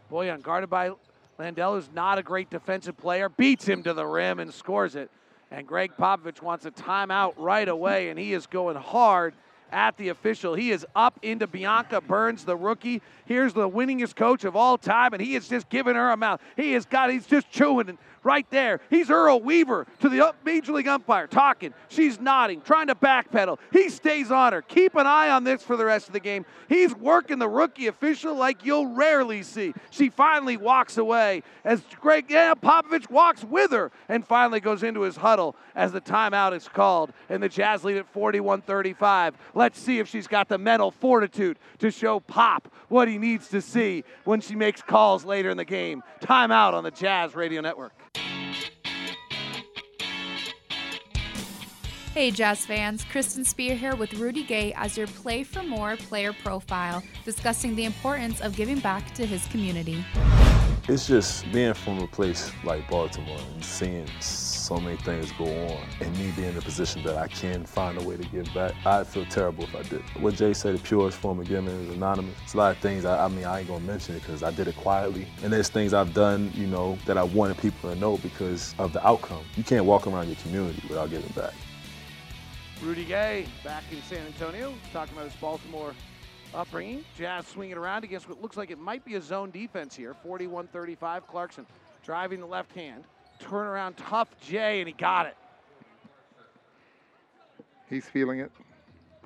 Bojan guarded by Landale, who's not a great defensive player, beats him to the rim and scores it. And Gregg Popovich wants a timeout right away, and he is going hard at the official. He is up into Blanca Burns, the rookie. Here's the winningest coach of all time, and he is just giving her a mouth. He has got, he's just chewing right there. He's Earl Weaver to the major league umpire, talking. She's nodding, trying to backpedal. He stays on her. Keep an eye on this for the rest of the game. He's working the rookie official like you'll rarely see. She finally walks away as Gregg yeah, Popovich walks with her and finally goes into his huddle as the timeout is called. And the Jazz lead at 41 35. Let's see if she's got the mental fortitude to show Pop what he needs to see when she makes calls later in the game. Timeout on the Jazz Radio Network. Hey, Jazz fans, Kristen Spear here with Rudy Gay as your Play for More player profile, discussing the importance of giving back to his community. It's just being from a place like Baltimore and seeing so many things go on and me being in a position that I can find a way to give back. I'd feel terrible if I did. What Jay said, the purest form of giving is anonymous. It's a lot of things, I, I mean, I ain't gonna mention it because I did it quietly. And there's things I've done, you know, that I wanted people to know because of the outcome. You can't walk around your community without giving back. Rudy Gay back in San Antonio, talking about his Baltimore upbringing. Jazz swinging around against what looks like it might be a zone defense here. 41 35. Clarkson driving the left hand. Turnaround tough Jay, and he got it. He's feeling it.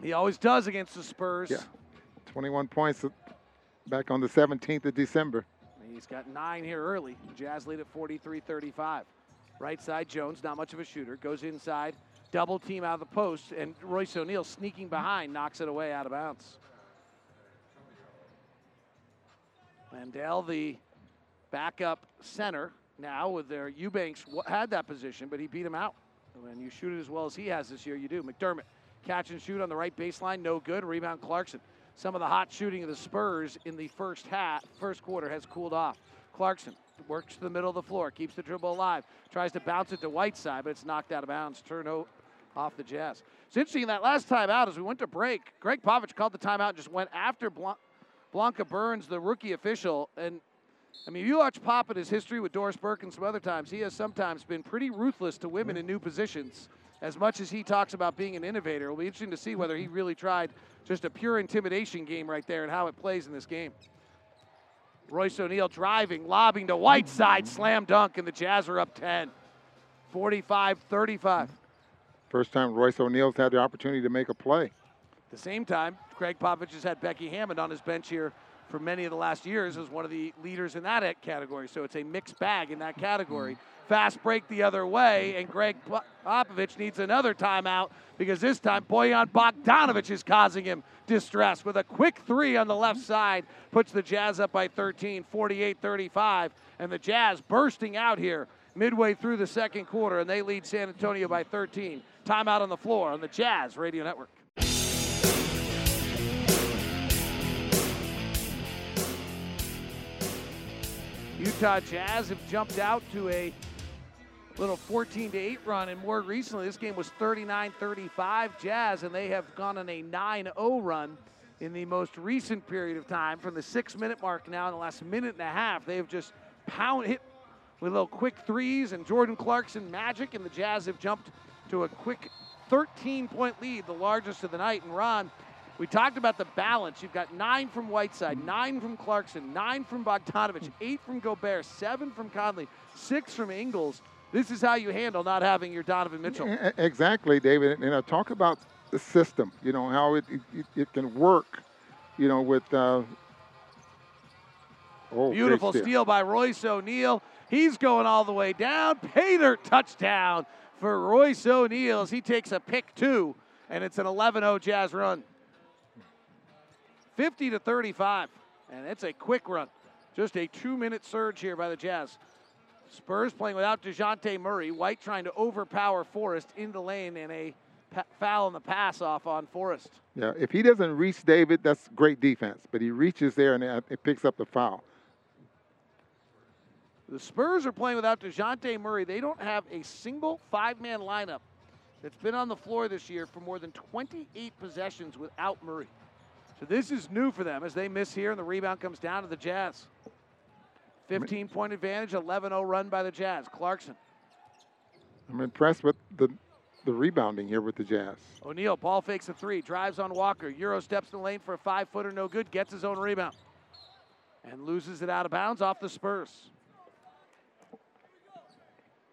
He always does against the Spurs. Yeah. 21 points back on the 17th of December. He's got nine here early. Jazz lead at 43 35. Right side, Jones, not much of a shooter, goes inside double team out of the post, and Royce O'Neale sneaking behind knocks it away out of bounds. Landale, the backup center, now with their Eubanks had that position, but he beat him out. When you shoot it as well as he has this year, you do. McDermott, catch and shoot on the right baseline, no good. Rebound Clarkson. Some of the hot shooting of the Spurs in the first half, first quarter has cooled off. Clarkson works to the middle of the floor, keeps the dribble alive, tries to bounce it to Whiteside, but it's knocked out of bounds. Turnover off the Jazz. It's interesting that last time out, as we went to break, Gregg Popovich called the timeout and just went after Blanca Burns, the rookie official. And I mean, if you watch Pop in his history with Doris Burke and some other times, he has sometimes been pretty ruthless to women in new positions. As much as he talks about being an innovator, it'll be interesting to see whether he really tried just a pure intimidation game right there and how it plays in this game. Royce O'Neale driving, lobbing to Whiteside, slam dunk, and the Jazz are up 10. 45 35. First time Royce O'Neale's had the opportunity to make a play. At the same time, Gregg Popovich has had Becky Hammon on his bench here for many of the last years as one of the leaders in that category. So it's a mixed bag in that category. Fast break the other way, and Gregg Popovich needs another timeout because this time Bojan Bogdanovic is causing him distress with a quick three on the left side, puts the Jazz up by 13, 48 35. And the Jazz bursting out here midway through the second quarter, and they lead San Antonio by 13. Timeout on the floor on the Jazz Radio Network. Utah Jazz have jumped out to a little 14 to 8 run, and more recently, this game was 39 35 Jazz, and they have gone on a 9 0 run in the most recent period of time. From the six minute mark now, in the last minute and a half, they have just pound hit with little quick threes, and Jordan Clarkson magic, and the Jazz have jumped to a quick 13 point lead, the largest of the night. And Ron, we talked about the balance. You've got nine from Whiteside, nine from Clarkson, nine from Bogdanovic, eight from Gobert, seven from Conley, six from Ingles. This is how you handle not having your Donovan Mitchell. Exactly, David. And I talk about the system, you know, how it, it, it can work, you know, with. Uh, oh, Beautiful steal by Royce O'Neale. He's going all the way down. Pater touchdown. For Royce O'Neale as he takes a pick two, and it's an 11 0 Jazz run. 50 to 35, and it's a quick run. Just a two minute surge here by the Jazz. Spurs playing without DeJounte Murray. White trying to overpower Forrest in the lane and a pa- foul on the pass off on Forrest. Yeah, if he doesn't reach David, that's great defense. But he reaches there and it picks up the foul. The Spurs are playing without DeJounte Murray. They don't have a single five man lineup that's been on the floor this year for more than 28 possessions without Murray. So this is new for them as they miss here and the rebound comes down to the Jazz. 15 point advantage, 11 0 run by the Jazz. Clarkson. I'm impressed with the the rebounding here with the Jazz. O'Neale, ball fakes a three, drives on Walker. Euro steps in the lane for a five footer, no good, gets his own rebound. And loses it out of bounds off the Spurs.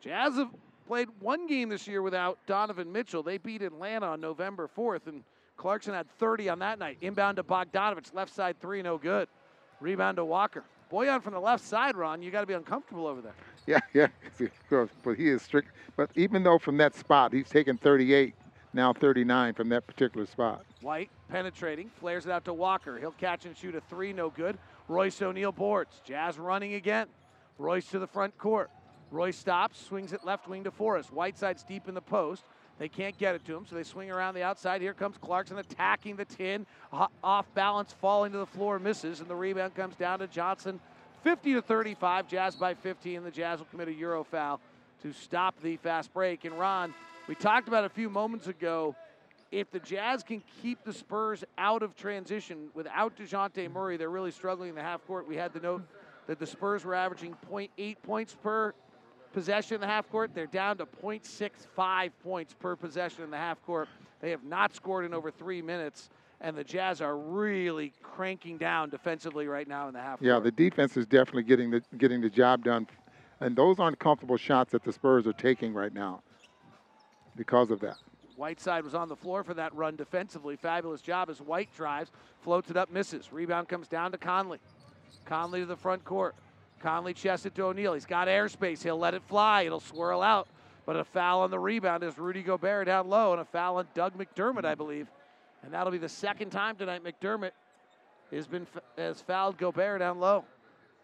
Jazz have played one game this year without Donovan Mitchell. They beat Atlanta on November 4th, and Clarkson had 30 on that night. Inbound to Bogdanovic, left side three, no good. Rebound to Walker. Bojan from the left side, Ron. You got to be uncomfortable over there. Yeah, yeah, of course. But he is strict. But even though from that spot he's taken 38, now 39 from that particular spot. White penetrating, flares it out to Walker. He'll catch and shoot a three, no good. Royce O'Neale boards. Jazz running again. Royce to the front court. Royce stops, swings it left wing to Forrest. Whiteside's deep in the post. They can't get it to him, so they swing around the outside. Here comes Clarkson attacking the tin. Off balance, falling to the floor, misses, and the rebound comes down to Johnson. 50 to 35, Jazz by 15. The Jazz will commit a Euro foul to stop the fast break. And Ron, we talked about a few moments ago. If the Jazz can keep the Spurs out of transition without DeJounte Murray, they're really struggling in the half court. We had the note that the Spurs were averaging 0.8 points per possession in the half court. They're down to 0.65 points per possession in the half court. They have not scored in over three minutes, and the Jazz are really cranking down defensively right now in the half Yeah, court. the defense is definitely getting the getting the job done, and those aren't comfortable shots that the Spurs are taking right now. Because of that. Whiteside was on the floor for that run defensively. Fabulous job as White drives, floats it up, misses. Rebound comes down to Conley. Conley to the front court. Conley chests it to O'Neale. He's got airspace. He'll let it fly. It'll swirl out. But a foul on the rebound is Rudy Gobert down low, and a foul on Doug McDermott, I believe. And that'll be the second time tonight McDermott has been has fouled Gobert down low.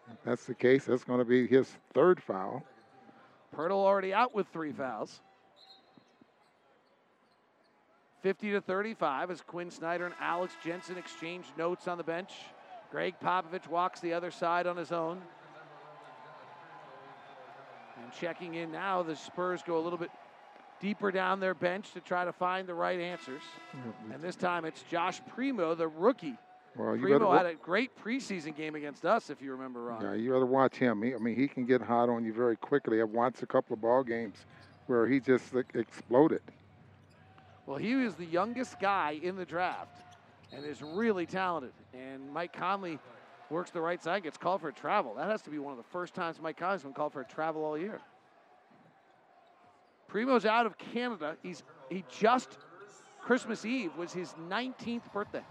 If that's the case, that's going to be his third foul. Poeltl already out with three fouls. 50 to 35 as Quinn Snyder and Alex Jensen exchange notes on the bench. Gregg Popovich walks the other side on his own. And checking in now, the Spurs go a little bit deeper down their bench to try to find the right answers. And this time it's Josh Primo, the rookie. Well, you Primo better, had a great preseason game against us, if you remember, Ron. yeah, you better watch him. He, I mean, he can get hot on you very quickly. I've watched a couple of ball games where he just like, exploded. Well, he was the youngest guy in the draft and is really talented. And Mike Conley works the right side, gets called for a travel. That has to be one of the first times Mike Conley's been called for a travel all year. Primo's out of Canada. He's he just Christmas Eve was his 19th birthday.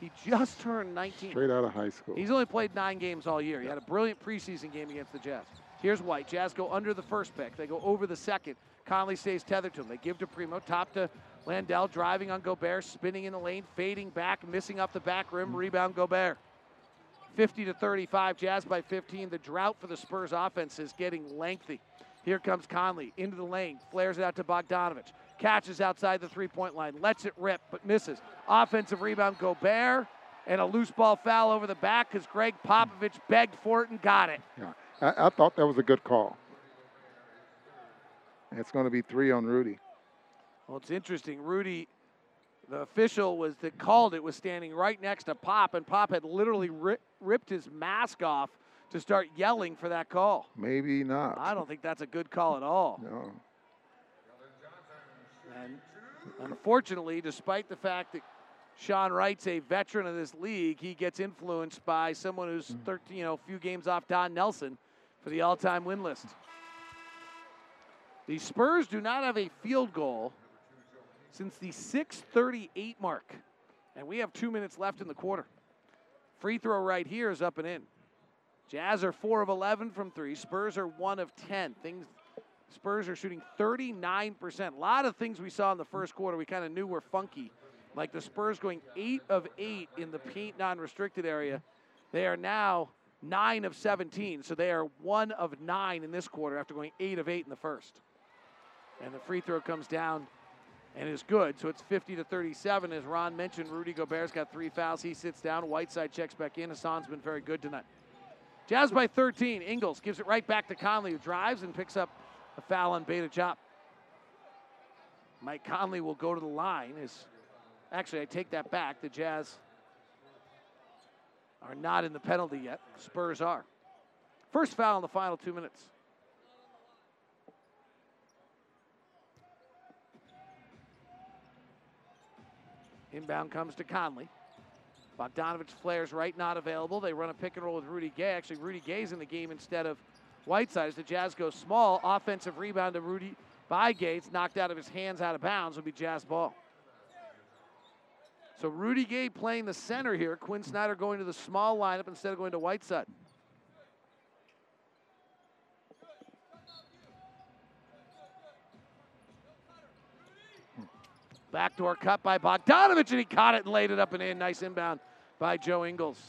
He just turned 19. Straight out of high school. He's only played nine games all year. He had a brilliant preseason game against the Jazz. Here's White. Jazz go under the first pick. They go over the second. Conley stays tethered to him. They give to Primo. Top to Landale, driving on Gobert, spinning in the lane, fading back, missing off the back rim. Rebound Gobert. 50 to 35. Jazz by 15. The drought for the Spurs offense is getting lengthy. Here comes Conley into the lane, flares it out to Bogdanovic. Catches outside the three point line, lets it rip, but misses. Offensive rebound, Gobert, and a loose ball foul over the back because Gregg Popovich begged for it and got it. Yeah, I, I thought that was a good call. It's going to be three on Rudy. Well, it's interesting. Rudy, the official was that called it, was standing right next to Pop, and Pop had literally ri- ripped his mask off to start yelling for that call. Maybe not. I don't think that's a good call at all. No. And unfortunately, despite the fact that Sean Wright's a veteran of this league, he gets influenced by someone who's mm. 13, you know, a few games off Don Nelson for the all-time win list. The Spurs do not have a field goal since the 6:38 mark, and we have two minutes left in the quarter. Free throw right here is up and in. Jazz are four of 11 from three. Spurs are one of 10. Things Spurs are shooting 39%. A lot of things we saw in the first quarter we kind of knew were funky, like the Spurs going 8 of 8 in the paint non restricted area. They are now 9 of 17, so they are 1 of 9 in this quarter after going 8 of 8 in the first. And the free throw comes down and is good. So it's 50 to 37. As Ron mentioned, Rudy Gobert's got three fouls. He sits down. Whiteside checks back in. Hassan's been very good tonight. Jazz by 13. Ingles gives it right back to Conley, who drives and picks up a foul on Bates-Diop. Mike Conley will go to the line. Is actually I take that back. The Jazz are not in the penalty yet. Spurs are. First foul in the final two minutes. Inbound comes to Conley. Bogdanovic flares right, not available. They run a pick and roll with Rudy Gay. Actually, Rudy Gay's in the game instead of Whiteside. As the Jazz go small, offensive rebound to Rudy by Gates, knocked out of his hands, out of bounds, will be Jazz ball. So Rudy Gay playing the center here. Quinn Snyder going to the small lineup instead of going to Whiteside. Backdoor cut by Bogdanovic, and he caught it and laid it up and in. Nice inbound by Joe Ingles.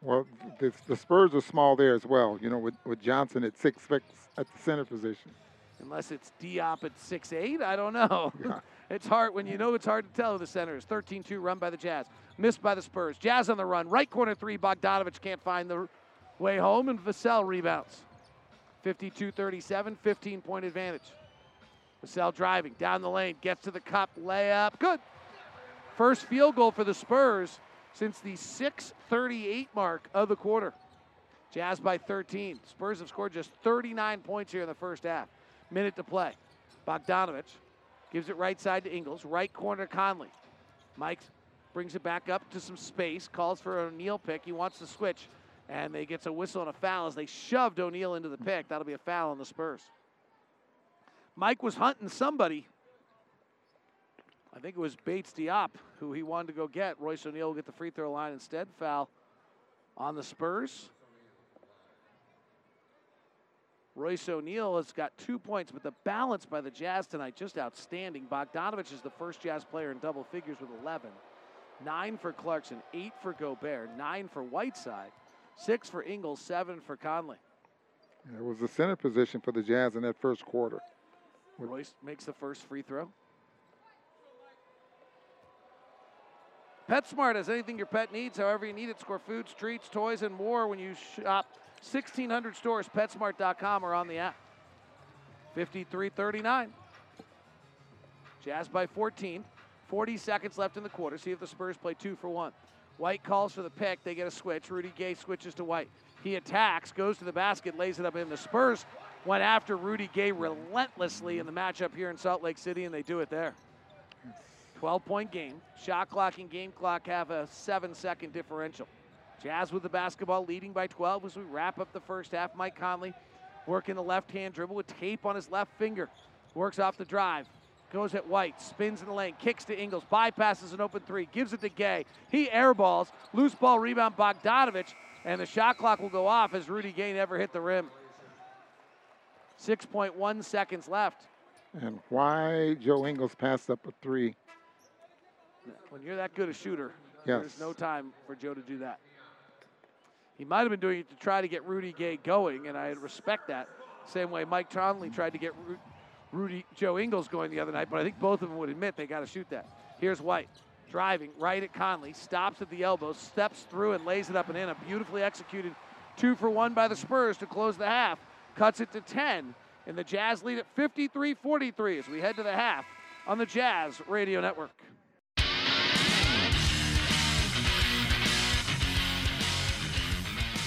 Well, the, the Spurs are small there as well, you know, with, with Johnson at six at the center position. Unless it's Diop at six eight, I don't know. Yeah. it's hard when you know it's hard to tell who the center is. 13 2 run by the Jazz. Missed by the Spurs. Jazz on the run. Right corner three. Bogdanovic can't find the way home, and Vassell rebounds. 52 37, 15 point advantage. Vassell driving down the lane, gets to the cup, layup, good. First field goal for the Spurs since the 6:38 mark of the quarter. Jazz by 13. Spurs have scored just 39 points here in the first half. Minute to play. Bogdanovic gives it right side to Ingles, right corner Conley. Mike brings it back up to some space, calls for an O'Neale pick. He wants to switch, and they gets a whistle and a foul as they shoved O'Neale into the pick. That'll be a foul on the Spurs. Mike was hunting somebody. I think it was Bates-Diop who he wanted to go get. Royce O'Neale will get the free throw line instead. Foul on the Spurs. Royce O'Neale has got two points, but the balance by the Jazz tonight just outstanding. Bogdanovic is the first Jazz player in double figures with 11. Nine for Clarkson, eight for Gobert, nine for Whiteside, six for Ingles, seven for Conley. It was the center position for the Jazz in that first quarter. Royce makes the first free throw. PetSmart has anything your pet needs, however you need it. Score foods, treats, toys, and more when you shop 1,600 stores, PetSmart.com, or on the app. 53-39. Jazz by 14. 40 seconds left in the quarter. See if the Spurs play two for one. White calls for the pick. They get a switch. Rudy Gay switches to White. He attacks, goes to the basket, lays it up in. The Spurs went after Rudy Gay relentlessly in the matchup here in Salt Lake City, and they do it there. 12 point game. Shot clock and game clock have a seven second differential. Jazz with the basketball leading by 12 as we wrap up the first half. Mike Conley working the left hand dribble with tape on his left finger. Works off the drive. Goes at White, spins in the lane, kicks to Ingles, bypasses an open three, gives it to Gay. He airballs, loose ball rebound Bogdanovic, and the shot clock will go off as Rudy Gay never hit the rim. 6.1 seconds left. And why Joe Ingles passed up a three? When you're that good a shooter, yes. there's no time for Joe to do that. He might have been doing it to try to get Rudy Gay going, and I respect that. Same way Mike Conley tried to get Rudy Joe Ingles going the other night, but I think both of them would admit they got to shoot that. Here's White driving right at Conley, stops at the elbow, steps through and lays it up and in. A beautifully executed two for one by the Spurs to close the half cuts it to 10, and the Jazz lead at 53 43 as we head to the half on the Jazz Radio Network.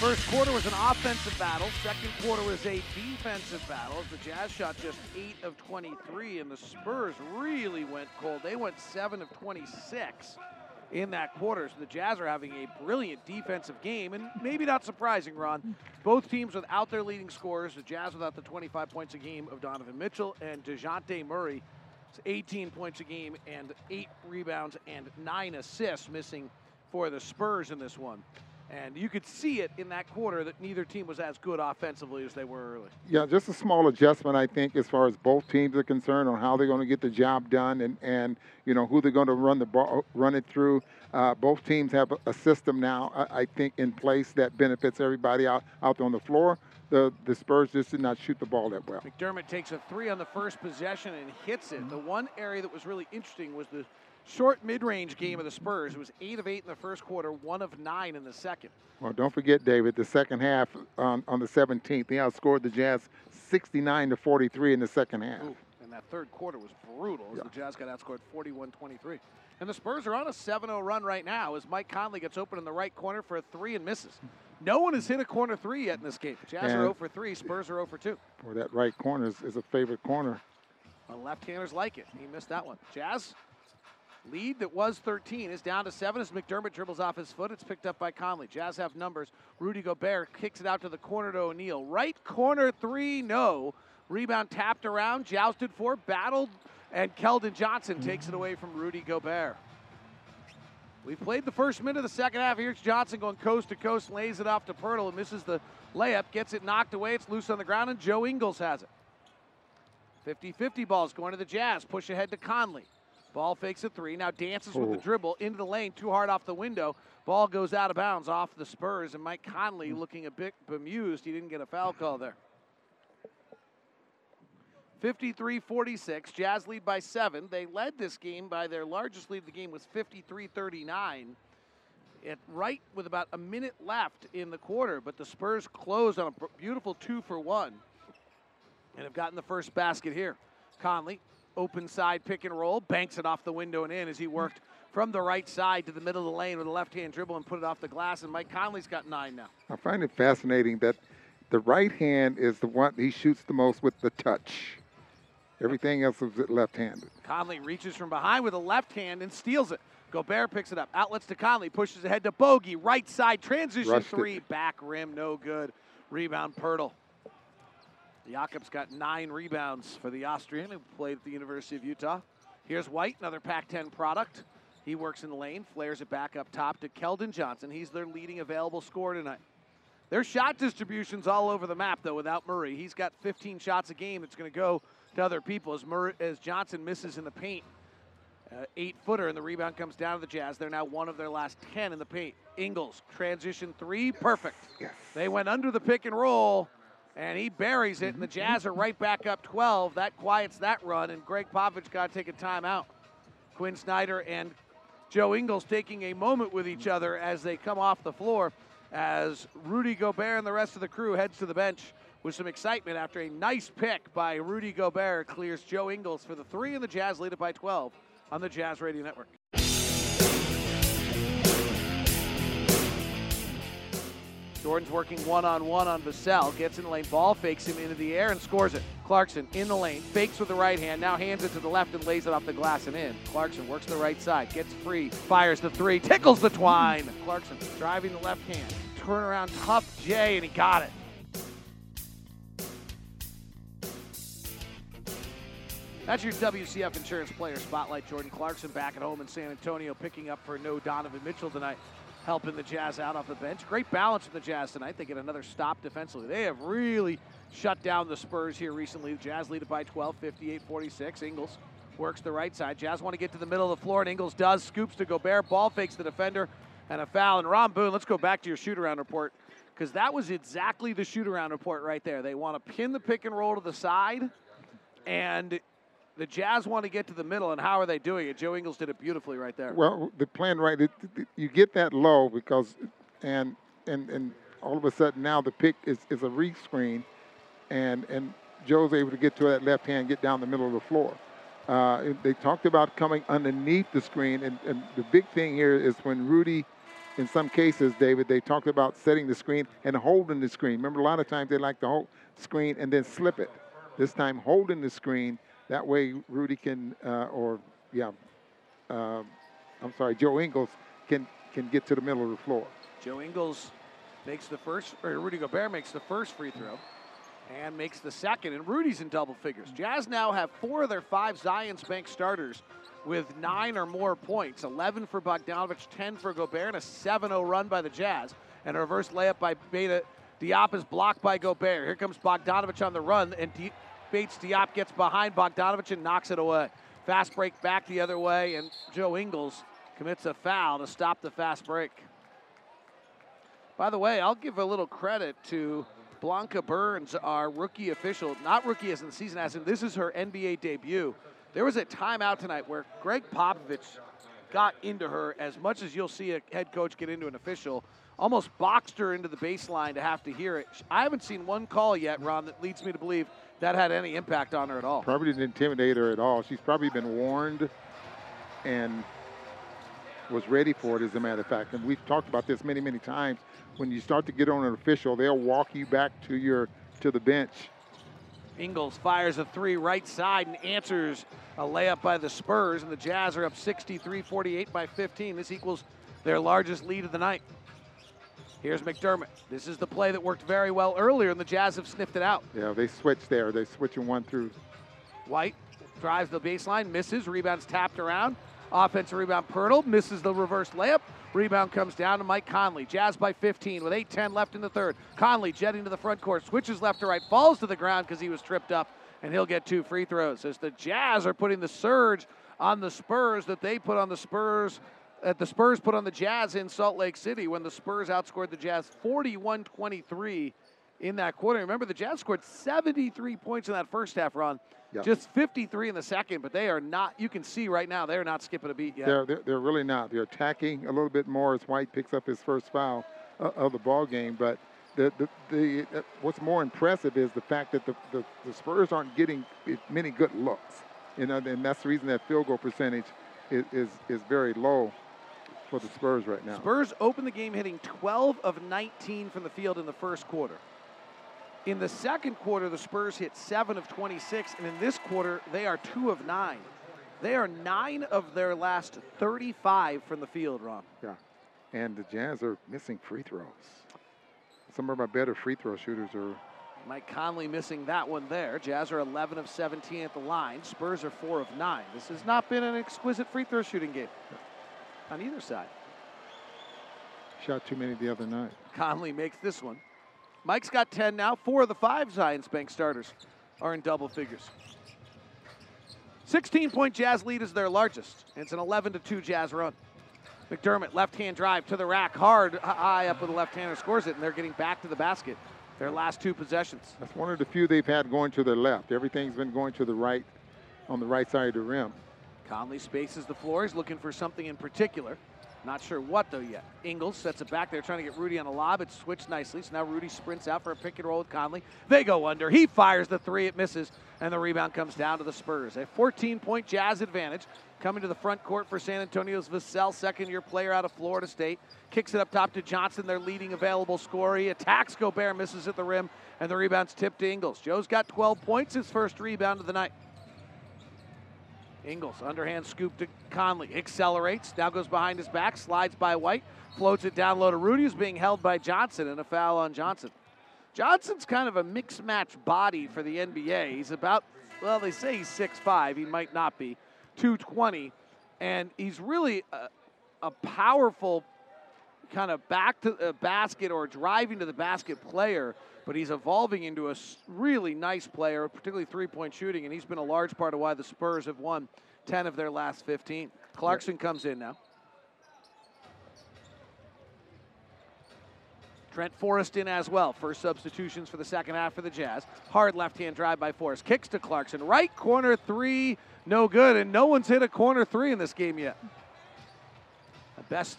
First quarter was an offensive battle. Second quarter was a defensive battle the Jazz shot just 8 of 23, and the Spurs really went cold. They went 7 of 26 in that quarter. So the Jazz are having a brilliant defensive game, and maybe not surprising, Ron. Both teams without their leading scorers. The Jazz without the 25 points a game of Donovan Mitchell and DeJounte Murray. 18 points a game and eight rebounds and nine assists missing for the Spurs in this one. And you could see it in that quarter that neither team was as good offensively as they were early. Yeah, just a small adjustment, I think, as far as both teams are concerned on how they're going to get the job done and, and you know who they're going to run the ball, run it through. Uh, both teams have a, system now, I, I, think, in place that benefits everybody out, out on the floor. The, the Spurs just did not shoot the ball that well. McDermott takes a three on the first possession and hits it. The one area that was really interesting was the short mid-range game of the Spurs. It was eight of eight in the first quarter, one of nine in the second. Well, don't forget, David, the second half on, on the 17th, they outscored the Jazz 69 to 43 in the second half. Ooh, and that third quarter was brutal as yeah. the Jazz got outscored 41-23. And the Spurs are on a 7-0 run right now as Mike Conley gets open in the right corner for a three and misses. No one has hit a corner three yet in this game. Jazz and are 0 for 3, Spurs are 0 for 2. Boy, that right corner is, is a favorite corner. Well, left-handers like it. He missed that one. Jazz Lead that was 13 is down to seven as McDermott dribbles off his foot. It's picked up by Conley. Jazz have numbers. Rudy Gobert kicks it out to the corner to O'Neale. Right corner three, no. Rebound tapped around, jousted for, battled, and Keldon Johnson takes it away from Rudy Gobert. We've played the first minute of the second half. Here's Johnson going coast to coast, lays it off to Poeltl and misses the layup, gets it knocked away. It's loose on the ground, and Joe Ingles has it. 50 50 balls going to the Jazz. Push ahead to Conley. Ball fakes a three. Now dances with the dribble into the lane, too hard off the window. Ball goes out of bounds off the Spurs, and Mike Conley hmm. looking a bit bemused. He didn't get a foul call there. 53 46. Jazz lead by seven. They led this game by their largest lead of the game was 53 39. It right with about a minute left in the quarter, but the Spurs closed on a beautiful two for one and have gotten the first basket here. Conley open side pick and roll, banks it off the window and in as he worked from the right side to the middle of the lane with a left hand dribble and put it off the glass. And Mike Conley's got nine now. I find it fascinating that the right hand is the one he shoots the most with the touch. Everything else is left handed. Conley reaches from behind with a left hand and steals it. Gobert picks it up. Outlets to Conley, pushes ahead to Bogey. Right side transition Rushed three. It. Back rim, no good. Rebound, Poeltl. Jakob's got nine rebounds for the Austrian who played at the University of Utah. Here's White, another Pac 10 product. He works in the lane, flares it back up top to Keldon Johnson. He's their leading available scorer tonight. Their shot distribution's all over the map, though, without Murray. He's got 15 shots a game that's going to go to other people as, Murray, as Johnson misses in the paint. Uh, eight footer, and the rebound comes down to the Jazz. They're now one of their last 10 in the paint. Ingles, transition three, perfect. Yes. They went under the pick and roll and he buries it, and the Jazz are right back up 12. That quiets that run, and Gregg Popovich got to take a timeout. Quinn Snyder and Joe Ingles taking a moment with each other as they come off the floor as Rudy Gobert and the rest of the crew heads to the bench with some excitement after a nice pick by Rudy Gobert clears Joe Ingles for the three, and the Jazz lead it by 12 on the Jazz Radio Network. Jordan's working one on one on Vassell. Gets in the lane, ball fakes him into the air and scores it. Clarkson in the lane, fakes with the right hand, now hands it to the left and lays it off the glass and in. Clarkson works the right side, gets free, fires the three, tickles the twine. Clarkson driving the left hand, turn around, tough J, and he got it. That's your WCF Insurance Player Spotlight. Jordan Clarkson back at home in San Antonio, picking up for no Donovan Mitchell tonight helping the Jazz out off the bench. Great balance for the Jazz tonight. They get another stop defensively. They have really shut down the Spurs here recently. The Jazz lead it by 12, 58 46. Ingles works the right side. Jazz want to get to the middle of the floor, and Ingles does. Scoops to Gobert. Ball fakes the defender, and a foul. And Ron Boone, let's go back to your shoot around report because that was exactly the shoot around report right there. They want to pin the pick and roll to the side, and the Jazz want to get to the middle, and how are they doing it? Joe Ingles did it beautifully right there. Well, the plan right, it, it, you get that low because, and and and all of a sudden now the pick is, is a re screen, and and Joe's able to get to that left hand, get down the middle of the floor. Uh, they talked about coming underneath the screen, and, and the big thing here is when Rudy, in some cases, David, they talked about setting the screen and holding the screen. Remember, a lot of times they like to hold screen and then slip it. This time, holding the screen that way, Rudy can, uh, or yeah, uh, I'm sorry, Joe Ingles can can get to the middle of the floor. Joe Ingles makes the first, or Rudy Gobert makes the first free throw, and makes the second. And Rudy's in double figures. Jazz now have four of their five Zions Bank starters with nine or more points 11 for Bogdanovic, 10 for Gobert, and a 7 0 run by the Jazz. And a reverse layup by Bates. Diop is blocked by Gobert. Here comes Bogdanovic on the run, and Bates-Diop gets behind Bogdanovic and knocks it away. Fast break back the other way, and Joe Ingles commits a foul to stop the fast break. By the way, I'll give a little credit to Blanca Burns, our rookie official, not rookie as in the season, as in this is her NBA debut. There was a timeout tonight where Gregg Popovich got into her as much as you'll see a head coach get into an official, almost boxed her into the baseline to have to hear it. I haven't seen one call yet, Ron, that leads me to believe that had any impact on her at all. Probably didn't intimidate her at all. She's probably been warned and was ready for it, as a matter of fact. And we've talked about this many, many times. When you start to get on an official, they'll walk you back to your to the bench. Ingles fires a three right side and answers a layup by the Spurs, and the Jazz are up 63 48 by 15. This equals their largest lead of the night. Here's McDermott. This is the play that worked very well earlier, and the Jazz have sniffed it out. Yeah, they switched there. They're switching one through. White drives the baseline, misses, rebounds tapped around. Offensive rebound, Poeltl misses the reverse layup. Rebound comes down to Mike Conley. Jazz by 15 with 8-10 left in the third. Conley jetting to the front court, switches left to right, falls to the ground because he was tripped up, and he'll get two free throws. As the Jazz are putting the surge on the Spurs that they put on the Spurs, that the Spurs put on the Jazz in Salt Lake City when the Spurs outscored the Jazz 41-23 in that quarter. Remember, the Jazz scored 73 points in that first half run. Yep. Just 53 in the second, but they are not, you can see right now, they're not skipping a beat yet. They're, they're, they're really not. They're attacking a little bit more as White picks up his first foul uh, of the ball game. But the, the, the, uh, what's more impressive is the fact that the, the, the Spurs aren't getting many good looks. You know, and that's the reason that field goal percentage is, is, is very low for the Spurs right now. Spurs open the game hitting 12 of 19 from the field in the first quarter. In the second quarter, the Spurs hit 7 of 26, and in this quarter, they are 2 of 9. They are 9 of their last 35 from the field, Ron. Yeah. And the Jazz are missing free throws. Some of our better free throw shooters are. Mike Conley missing that one there. Jazz are 11 of 17 at the line. Spurs are 4 of 9. This has not been an exquisite free throw shooting game on either side. Shot too many the other night. Conley makes this one. Mike's got 10 now. Four of the five Zions Bank starters are in double figures. 16 point Jazz lead is their largest. It's an 11 to 2 Jazz run. McDermott, left hand drive to the rack, hard, high up with the left hander, scores it, and they're getting back to the basket. Their last two possessions. That's one of the few they've had going to their left. Everything's been going to the right, on the right side of the rim. Conley spaces the floor. He's looking for something in particular. Not sure what though yet. Ingles sets it back there, trying to get Rudy on a lob. It's switched nicely. So now Rudy sprints out for a pick and roll with Conley. They go under. He fires the three. It misses, and the rebound comes down to the Spurs. A 14-point Jazz advantage. Coming to the front court for San Antonio's Vassell, second-year player out of Florida State. Kicks it up top to Johnson, their leading available scorer. He attacks Gobert, misses at the rim, and the rebound's tipped to Ingles. Joe's got 12 points, his first rebound of the night. Ingles, underhand scoop to Conley. Accelerates, now goes behind his back, slides by White, floats it down low to Rudy, who's being held by Johnson, and a foul on Johnson. Johnson's kind of a mixed match body for the NBA. He's about, well, they say he's 6'5. He might not be. 220. And he's really a, a powerful kind of back to the basket or driving to the basket player, but he's evolving into a really nice player, particularly three point shooting, and he's been a large part of why the Spurs have won 10 of their last 15. Clarkson comes in now. Trent Forrest in as well. First substitutions for the second half for the Jazz. Hard left hand drive by Forrest. Kicks to Clarkson. Right corner three, no good. And no one's hit a corner three in this game yet. The best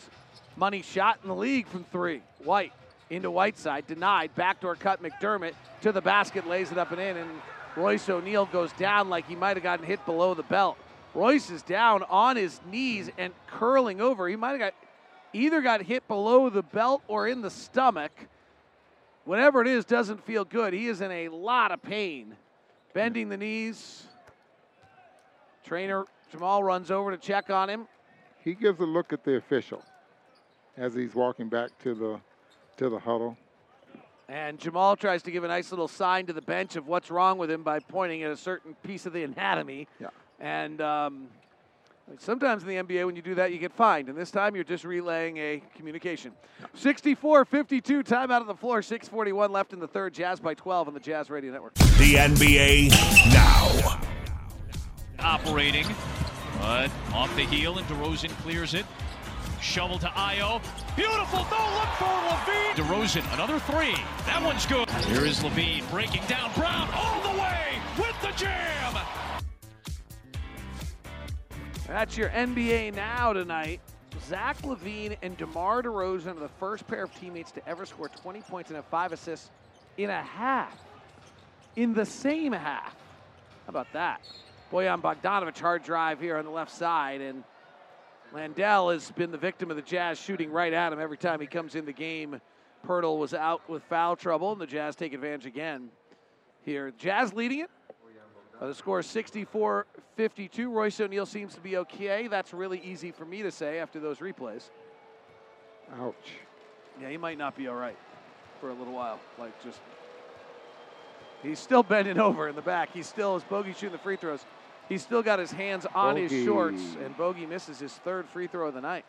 money shot in the league from three. White into Whiteside. Denied. Backdoor cut McDermott to the basket, lays it up and in. And Royce O'Neale goes down like he might have gotten hit below the belt. Royce is down on his knees and curling over. He might have got either got hit below the belt or in the stomach. Whatever it is doesn't feel good. He is in a lot of pain. Bending the knees. Trainer Jamal runs over to check on him. He gives a look at the official as he's walking back to the to the huddle. And Jamal tries to give a nice little sign to the bench of what's wrong with him by pointing at a certain piece of the anatomy. Yeah. And um, Sometimes in the NBA, when you do that, you get fined, and this time you're just relaying a communication. 64 52, timeout of the floor, 641 left in the third. Jazz by 12 on the Jazz Radio Network. The NBA now. Operating, but off the heel, and DeRozan clears it. Shovel to Io. Beautiful no look for LaVine. DeRozan, another three. That one's good. Here is LaVine breaking down Brown all the way with the jam. That's your NBA now tonight. Zach LaVine and DeMar DeRozan are the first pair of teammates to ever score 20 points and have five assists in a half. In the same half. How about that? Bojan Bogdanovic hard drive here on the left side, and Landale has been the victim of the Jazz shooting right at him every time he comes in the game. Poeltl was out with foul trouble, and the Jazz take advantage again here. Jazz leading it. Uh, the score is 64 52. Royce O'Neale seems to be okay. That's really easy for me to say after those replays. Ouch. Yeah, he might not be all right for a little while. Like, just. He's still bending over in the back. He's still, as Bogey shooting the free throws, he's still got his hands on his shorts, and Bogey misses his third free throw of the night.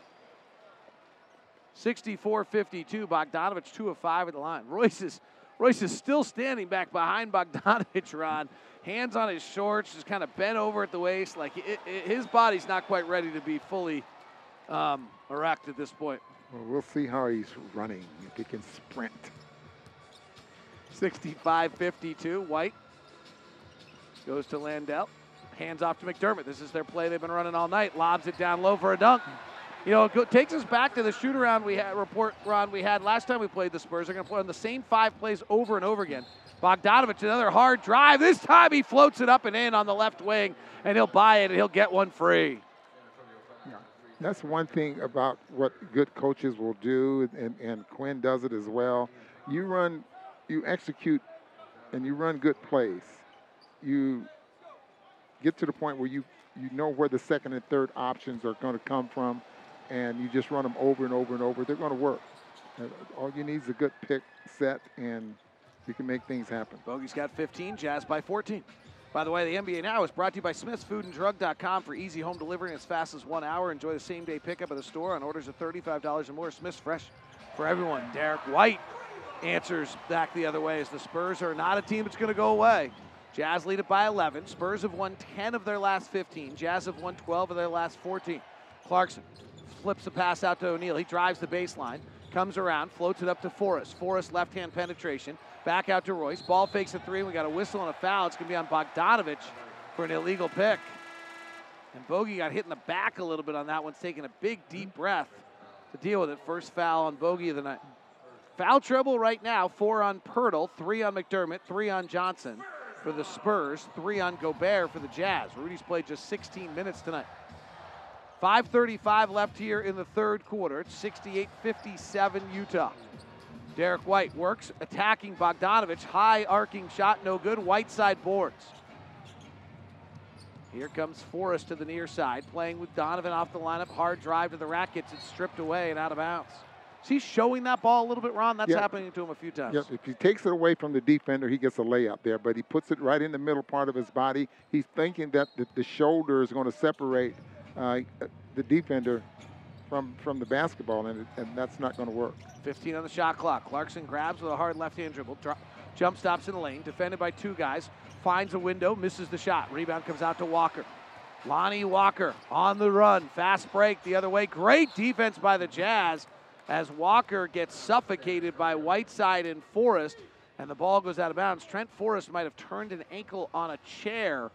64 52. Bogdanovic, 2 of 5 at the line. Royce is, Royce is still standing back behind Bogdanovic, Ron. Hands on his shorts, just kind of bent over at the waist. Like it, it, his body's not quite ready to be fully um, erect at this point. Well, we'll see how he's running, if he can sprint. 65 52. White goes to Landale. Hands off to McDermott. This is their play they've been running all night. Lobs it down low for a dunk. You know, it takes us back to the shoot around we had report Ron we had last time we played the Spurs. They're going to play on the same five plays over and over again. Bogdanovic, another hard drive. This time he floats it up and in on the left wing, and he'll buy it and he'll get one free. That's one thing about what good coaches will do, and, and Quinn does it as well. You run, you execute, and you run good plays. You get to the point where you, you know where the second and third options are going to come from, and you just run them over and over and over. They're going to work. Uh, all you need is a good pick set, and you can make things happen. Bogey's got 15, Jazz by 14. By the way, the NBA Now is brought to you by SmithsFoodAndDrug.com for easy home delivery in as fast as one hour. Enjoy the same day pickup at the store on orders of $35 or more. Smith's Fresh for everyone. Derrick White answers back the other way as the Spurs are not a team that's going to go away. Jazz lead it by 11. Spurs have won 10 of their last 15. Jazz have won 12 of their last 14. Clarkson flips the pass out to O'Neale. He drives the baseline, comes around, floats it up to Forrest. Forrest left hand penetration. Back out to Royce. Ball fakes a three. We got a whistle and a foul. It's going to be on Bogdanovic for an illegal pick. And Bogey got hit in the back a little bit on that one, taking a big, deep breath to deal with it. First foul on Bogey of the night. Foul trouble right now four on Poeltl, three on McDermott, three on Johnson for the Spurs, three on Gobert for the Jazz. Rudy's played just 16 minutes tonight. 5.35 left here in the third quarter. It's 68 57 Utah. Derrick White works, attacking Bogdanovic. High arcing shot, no good. Whiteside boards. Here comes Forrest to the near side, playing with Donovan off the lineup. Hard drive to the rack, gets it stripped away and out of bounds. Is he showing that ball a little bit, Ron? That's Yeah. happening to him a few times. Yep, if he takes it away from the defender, he gets a layup there, but he puts it right in the middle part of his body. He's thinking that the, the shoulder is going to separate uh, the defender from from the basketball, and, it, and that's not going to work. 15 on the shot clock. Clarkson grabs with a hard left hand dribble. Dro- jump stops in the lane. Defended by two guys. Finds a window. Misses the shot. Rebound comes out to Walker. Lonnie Walker on the run. Fast break the other way. Great defense by the Jazz as Walker gets suffocated by Whiteside and Forrest. And the ball goes out of bounds. Trent Forrest might have turned an ankle on a chair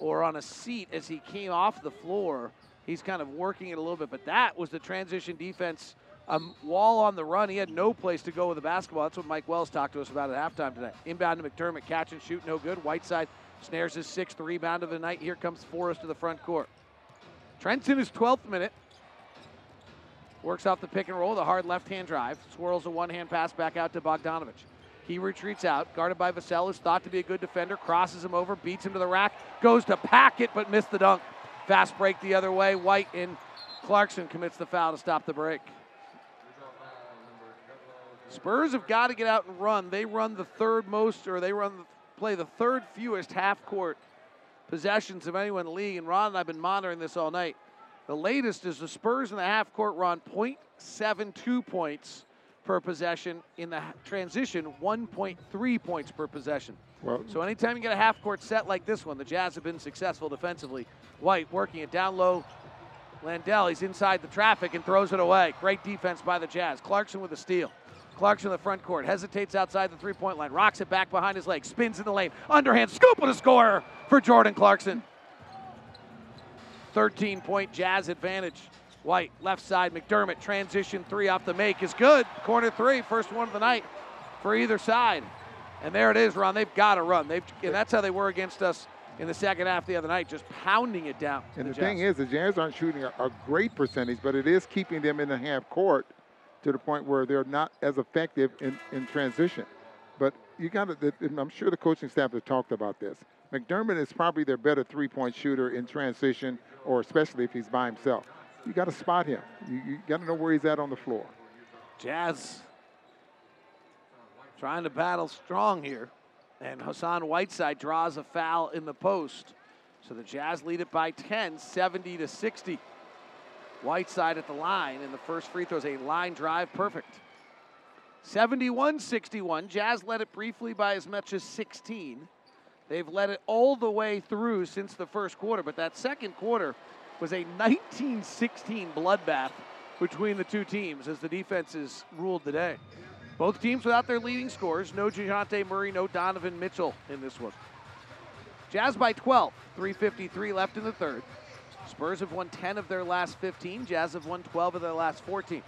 or on a seat as he came off the floor. He's kind of working it a little bit, but that was the transition defense. Um, wall on the run. He had no place to go with the basketball. That's what Mike Wells talked to us about at halftime today. Inbound to McDermott, catch and shoot, no good. Whiteside snares his sixth rebound of the night. Here comes Forrest to the front court. Trent's in his 12th minute. Works off the pick and roll, the hard left hand drive. Swirls a one hand pass back out to Bogdanovic. He retreats out, guarded by Vassell, who's thought to be a good defender. Crosses him over, beats him to the rack, goes to pack it, but missed the dunk. Fast break the other way. White and Clarkson commits the foul to stop the break. Spurs have got to get out and run. They run the third most, or they run play the third fewest half court possessions of anyone in the league. And Ron and I've been monitoring this all night. The latest is the Spurs in the half court run 0.72 points per possession. In the transition, 1.3 points per possession. Well, so anytime you get a half court set like this one, the Jazz have been successful defensively. White working it down low. Landale, he's inside the traffic and throws it away. Great defense by the Jazz. Clarkson with a steal. Clarkson in the front court hesitates outside the three point line, rocks it back behind his leg, spins in the lane, underhand scoop with a score for Jordan Clarkson. 13 point Jazz advantage. White, left side, McDermott, transition three off the make is good. Corner three, first one of the night for either side. And there it is, Ron. They've got to run. They've, and that's how they were against us in the second half the other night, just pounding it down. And the, the thing is, the Jazz aren't shooting a, a, great percentage, but it is keeping them in the half court to the point where they're not as effective in, in transition. But you got to, I'm sure the coaching staff has talked about this. McDermott is probably their better three point shooter in transition, or especially if he's by himself. You got to spot him. You, you got to know where he's at on the floor. Jazz trying to battle strong here. And Hassan Whiteside draws a foul in the post. So the Jazz lead it by 10, 70 to 60. Whiteside at the line, and the first free throw is a line drive, perfect. 71 61. Jazz led it briefly by as much as 16. They've led it all the way through since the first quarter, but that second quarter was a 1916 bloodbath between the two teams as the defenses ruled the day. Both teams without their leading scorers. No Dejounte Murray, no Donovan Mitchell in this one. Jazz by 12, 3.53 left in the third. Spurs have won 10 of their last 15. Jazz have won 12 of their last 14.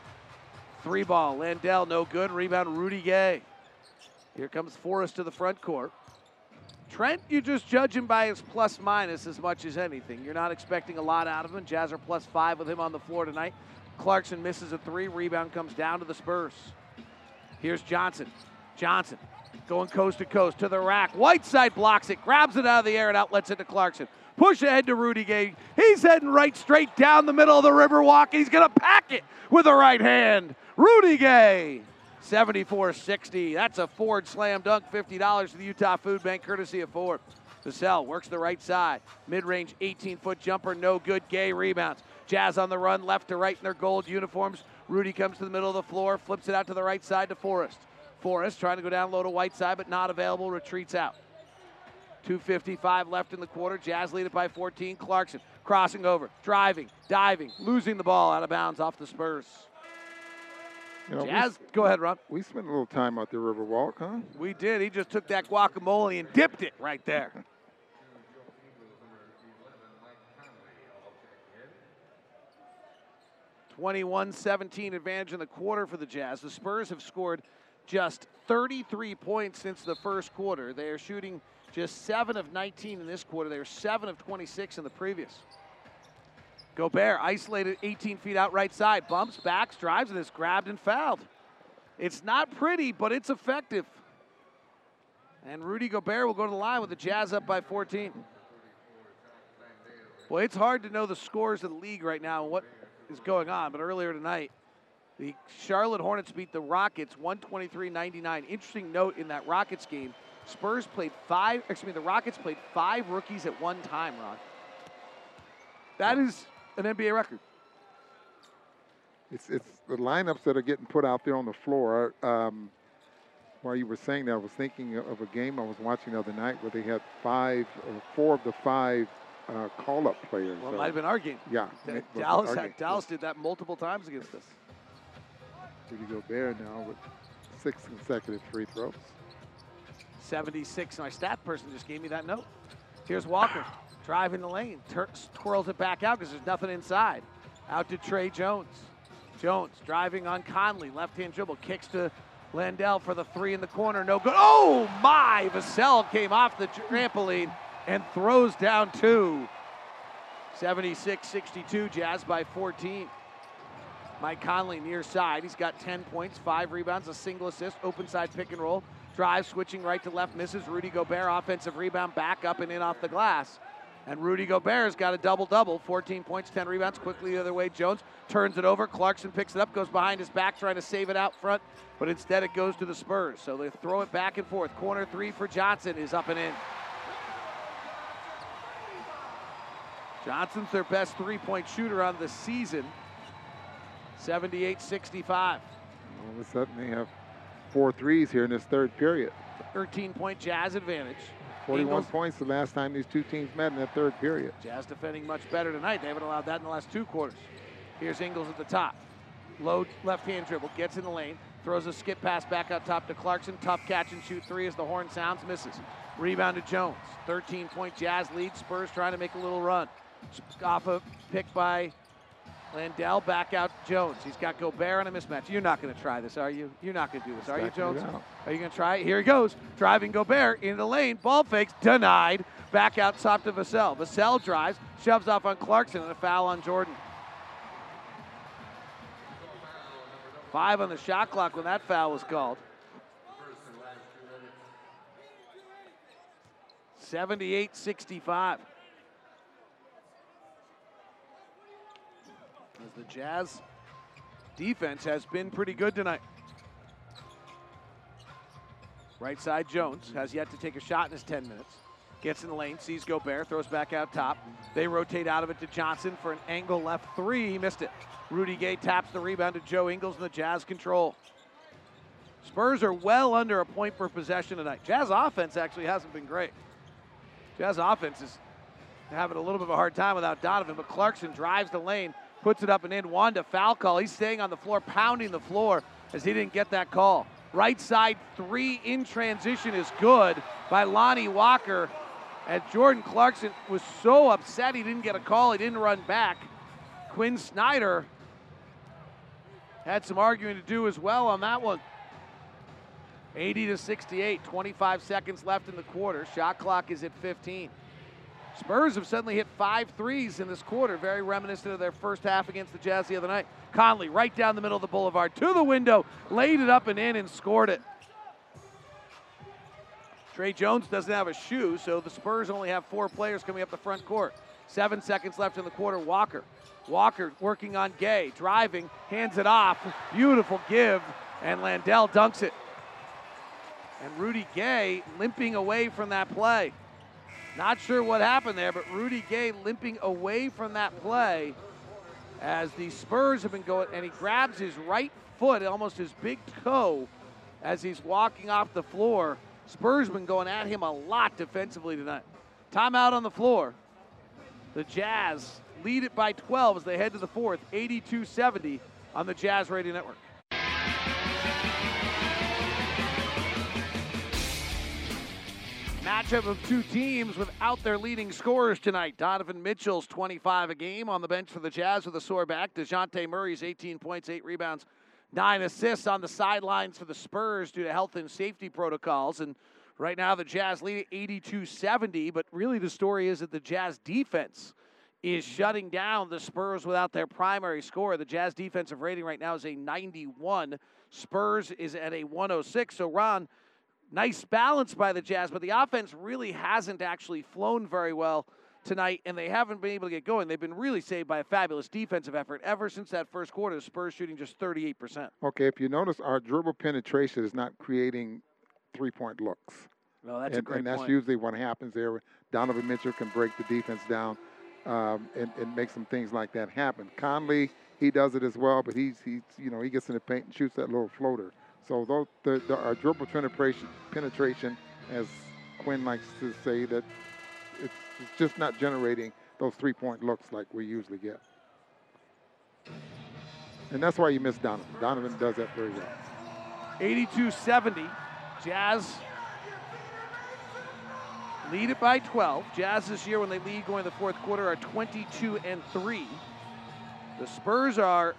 Three ball, Landale, no good. Rebound, Rudy Gay. Here comes Forrest to the front court. Trent, you just judge him by his plus minus as much as anything. You're not expecting a lot out of him. Jazz are plus five with him on the floor tonight. Clarkson misses a three. Rebound comes down to the Spurs. Here's Johnson. Johnson going coast to coast to the rack. Whiteside blocks it, grabs it out of the air, and outlets it to Clarkson. Push ahead to Rudy Gay. He's heading right straight down the middle of the river walk, and he's going to pack it with the right hand. Rudy Gay. 74 60. That's a Ford slam dunk. $50 to the Utah Food Bank, courtesy of Ford. Vassell works the right side. Mid range 18 foot jumper, no good. Gay rebounds. Jazz on the run, left to right in their gold uniforms. Rudy comes to the middle of the floor, flips it out to the right side to Forrest. Forrest trying to go down low to Whiteside, but not available, retreats out. 2.55 left in the quarter. Jazz lead it by 14. Clarkson crossing over, driving, diving, losing the ball out of bounds off the Spurs. You know, Jazz, we, go ahead, Ron. We spent a little time out there Riverwalk, huh? We did. He just took that guacamole and dipped it right there. 21 17 advantage in the quarter for the Jazz. The Spurs have scored just 33 points since the first quarter. They are shooting just 7 of 19 in this quarter. They are 7 of 26 in the previous. Gobert isolated 18 feet out right side, bumps, backs, drives, and is grabbed and fouled. It's not pretty, but it's effective. And Rudy Gobert will go to the line with the Jazz up by 14. Well, it's hard to know the scores of the league right now and what is going on. But earlier tonight, the Charlotte Hornets beat the Rockets 123-99. Interesting note in that Rockets game, Spurs played five, excuse me, the Rockets played five rookies at one time, Ron. That is an NBA record. It's, it's the lineups that are getting put out there on the floor. Um, while you were saying that, I was thinking of a game I was watching the other night where they had five, or four of the five uh, call-up players. Well, it might have been our game. Yeah. Dallas, had, Dallas did that multiple times against us. Rudy Gobert now with six consecutive free throws. 76. My stat person just gave me that note. Here's Walker driving the lane, tur- twirls it back out because there's nothing inside. Out to Tre Jones. Jones driving on Conley, left hand dribble, kicks to Landale for the three in the corner, no good. Oh my! Vassell came off the trampoline and throws down two. 76 62, Jazz by 14. Mike Conley near side. He's got 10 points, five rebounds, a single assist, open side pick and roll. Drive switching right to left, misses. Rudy Gobert, offensive rebound, back up and in off the glass. And Rudy Gobert's got a double double 14 points, 10 rebounds. Quickly the other way. Jones turns it over. Clarkson picks it up, goes behind his back, trying to save it out front, but instead it goes to the Spurs. So they throw it back and forth. Corner three for Johnson is up and in. Johnson's their best three point shooter on the season. 78 65. All of a sudden, they have four threes here in this third period. 13 point Jazz advantage. 41 Ingles- points the last time these two teams met in that third period. Jazz defending much better tonight. They haven't allowed that in the last two quarters. Here's Ingles at the top. Low left hand dribble, gets in the lane, throws a skip pass back out top to Clarkson. Tough catch and shoot three as the horn sounds, misses. Rebound to Jones. 13 point Jazz lead. Spurs trying to make a little run. Off a pick by Landale, back out Jones. He's got Gobert on a mismatch. You're not going to try this, are you? You're not going to do this, are you, Jones? Are you going to try it? Here he goes. Driving Gobert into the lane. Ball fakes. Denied. Back out top to Vassell. Vassell drives. Shoves off on Clarkson and a foul on Jordan. Five on the shot clock when that foul was called. 78 65. As the Jazz defense has been pretty good tonight. Right side Jones has yet to take a shot in his 10 minutes. Gets in the lane, sees Gobert, throws back out top. They rotate out of it to Johnson for an angle left three. He missed it. Rudy Gay taps the rebound to Joe Ingles and the Jazz control. Spurs are well under a point per possession tonight. Jazz offense actually hasn't been great. Jazz offense is having a little bit of a hard time without Donovan, but Clarkson drives the lane, puts it up and in. Wanda foul call. He's staying on the floor, pounding the floor as he didn't get that call. Right side three in transition is good by Lonnie Walker. And Jordan Clarkson was so upset he didn't get a call. He didn't run back. Quinn Snyder had some arguing to do as well on that one. 80 to 68, 25 seconds left in the quarter. Shot clock is at 15. Spurs have suddenly hit five threes in this quarter, very reminiscent of their first half against the Jazz the other night. Conley right down the middle of the boulevard to the window, laid it up and in and scored it. Tre Jones doesn't have a shoe, so the Spurs only have four players coming up the front court. Seven seconds left in the quarter. Walker. Walker working on Gay, driving, hands it off. Beautiful give, and Landale dunks it. And Rudy Gay limping away from that play. Not sure what happened there, but Rudy Gay limping away from that play as the Spurs have been going, and he grabs his right foot, almost his big toe, as he's walking off the floor. Spurs been going at him a lot defensively tonight. Timeout on the floor. The Jazz lead it by 12 as they head to the fourth, 82 70 on the Jazz Radio Network. Matchup of two teams without their leading scorers tonight. Donovan Mitchell's 25 a game on the bench for the Jazz with a sore back. DeJounte Murray's 18 points, 8 rebounds, 9 assists on the sidelines for the Spurs due to health and safety protocols. And right now the Jazz lead at 82 70. But really the story is that the Jazz defense is shutting down the Spurs without their primary scorer. The Jazz defensive rating right now is a 91. Spurs is at a 106. So, Ron, nice balance by the Jazz, but the offense really hasn't actually flown very well tonight, and they haven't been able to get going. They've been really saved by a fabulous defensive effort ever since that first quarter. The Spurs shooting just 38%. Okay, if you notice, our dribble penetration is not creating three-point looks. No, that's a and, and that's point. usually what happens there. Donovan Mitchell can break the defense down um, and, and make some things like that happen. Conley, he does it as well, but he's, he's you know he gets in the paint and shoots that little floater. So those, the, the, our dribble penetration, penetration, as Quinn likes to say, that it's, it's just not generating those three-point looks like we usually get. And that's why you miss Donovan. Donovan does that very well. 82 70. Jazz lead it by 12. Jazz this year, when they lead going to the fourth quarter, are 22 and 3. The Spurs are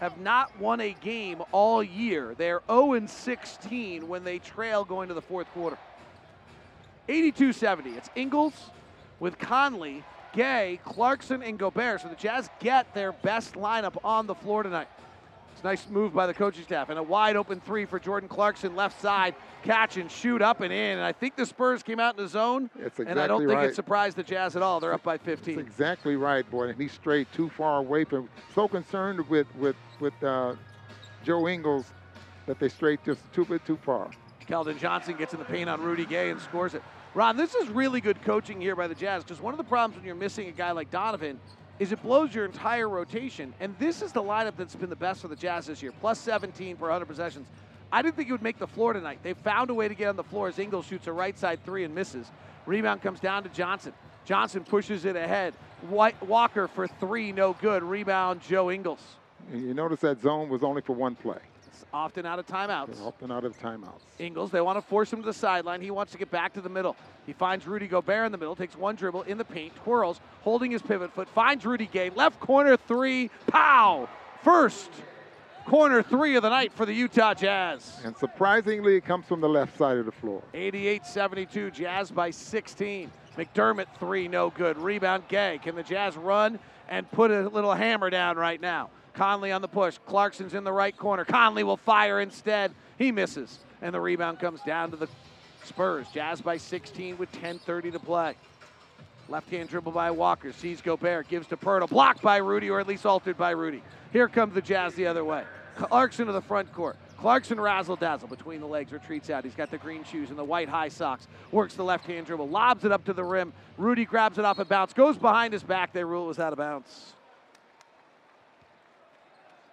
have not won a game all year. They're 0 and 16 when they trail going to the fourth quarter. 82 70. It's Ingles with Conley, Gay, Clarkson, and Gobert. So the Jazz get their best lineup on the floor tonight. It's a nice move by the coaching staff. And a wide open three for Jordan Clarkson, left side, catch and shoot up and in. And I think the Spurs came out in the zone. It's and I don't think right. it surprised the Jazz at all. They're up by 15. That's exactly right, boy. And he's straight too far away from. So concerned with with with uh, Joe Ingles that they strayed just too bit too far. Keldon Johnson gets in the paint on Rudy Gay and scores it. Ron, this is really good coaching here by the Jazz because one of the problems when you're missing a guy like Donovan is it blows your entire rotation. And this is the lineup that's been the best for the Jazz this year, plus 17 per 100 possessions. I didn't think he would make the floor tonight. They found a way to get on the floor as Ingles shoots a right side three and misses. Rebound comes down to Johnson. Johnson pushes it ahead. White, Walker for three, no good. Rebound, Joe Ingles. You notice that zone was only for one play. Often out of timeouts. They're often out of timeouts. Ingles, they want to force him to the sideline. He wants to get back to the middle. He finds Rudy Gobert in the middle, takes one dribble in the paint, twirls, holding his pivot foot, finds Rudy Gay, left corner three, pow! First corner three of the night for the Utah Jazz. And surprisingly, it comes from the left side of the floor. 88 72, Jazz by 16. McDermott three, no good. Rebound, Gay. Can the Jazz run and put a little hammer down right now? Conley on the push. Clarkson's in the right corner. Conley will fire instead. He misses. And the rebound comes down to the Spurs. Jazz by 16 with 10.30 to play. Left hand dribble by Walker. Sees Gobert. Gives to Poeltl. Blocked by Rudy, or at least altered by Rudy. Here comes the Jazz the other way. Clarkson to the front court. Clarkson razzle dazzle between the legs, retreats out. He's got the green shoes and the white high socks. Works the left hand dribble, lobs it up to the rim. Rudy grabs it off a bounce, goes behind his back. They rule it was out of bounds.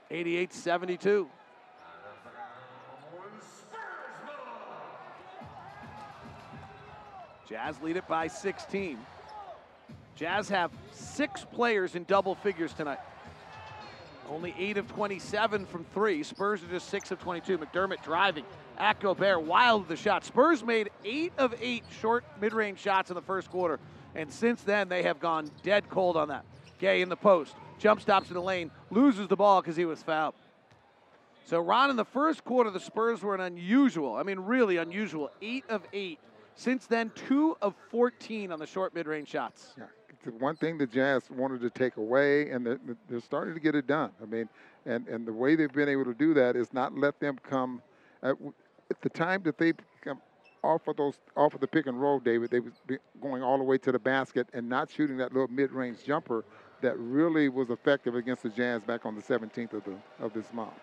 88 72. Jazz lead it by 16. Jazz have six players in double figures tonight. Only 8 of 27 from three. Spurs are just 6 of 22. McDermott driving. At Gobert, wild the shot. Spurs made 8 of 8 short mid range shots in the first quarter. And since then, they have gone dead cold on that. Gay in the post. Jump stops in the lane. Loses the ball because he was fouled. So, Ron, in the first quarter, the Spurs were an unusual, I mean, really unusual, 8 of 8. Since then, 2 of 14 on the short mid range shots. Yeah the one thing the Jazz wanted to take away, and they're, they're, starting to get it done. I mean, and, and the way they've been able to do that is not let them come uh, at, at the time that they come off of those off of the pick and roll, David. They was going all the way to the basket and not shooting that little mid-range jumper that really was effective against the Jazz back on the 17th of the of this month.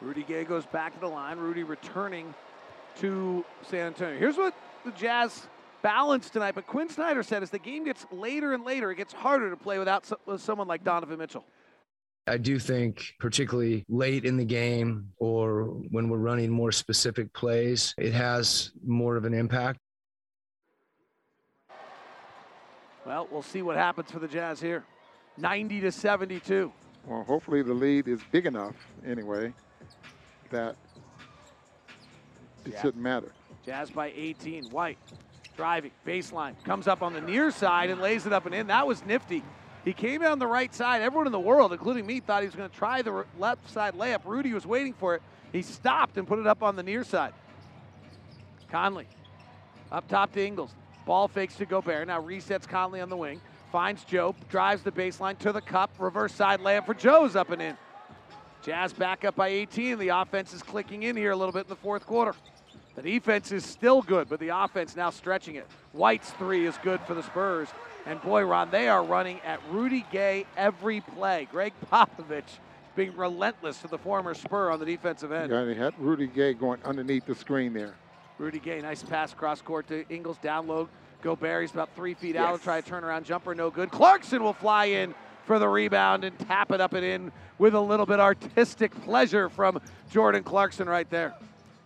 Rudy Gay goes back to the line. Rudy returning to San Antonio. Here's what the Jazz balance tonight. But Quinn Snyder said as the game gets later and later, it gets harder to play without with uh, someone like Donovan Mitchell. I do think, particularly late in the game or when we're running more specific plays, it has more of an impact. Well, we'll see what happens for the Jazz here. 90 to 72. Well, hopefully the lead is big enough anyway that it yeah. shouldn't matter. Jazz by 18. White driving, baseline, comes up on the near side and lays it up and in. That was nifty. He came down the right side. Everyone in the world, including me, thought he was going to try the left side layup. Rudy was waiting for it. He stopped and put it up on the near side. Conley up top to Ingles. Ball fakes to Gobert. Now resets Conley on the wing. Finds Joe. Drives the baseline to the cup. Reverse side layup for Joe's up and in. Jazz back up by 18. The offense is clicking in here a little bit in the fourth quarter. The defense is still good, but the offense now stretching it. White's three is good for the Spurs. And boy, Ron, they are running at Rudy Gay every play. Gregg Popovich being relentless to the former Spur on the defensive end. Yeah, had Rudy Gay going underneath the screen there. Rudy Gay, nice pass cross court to Ingles, down low. Gobert, he's about three feet yes. out. Try a turnaround jumper, no good. Clarkson will fly in for the rebound and tap it up and in with a little bit artistic pleasure from Jordan Clarkson right there.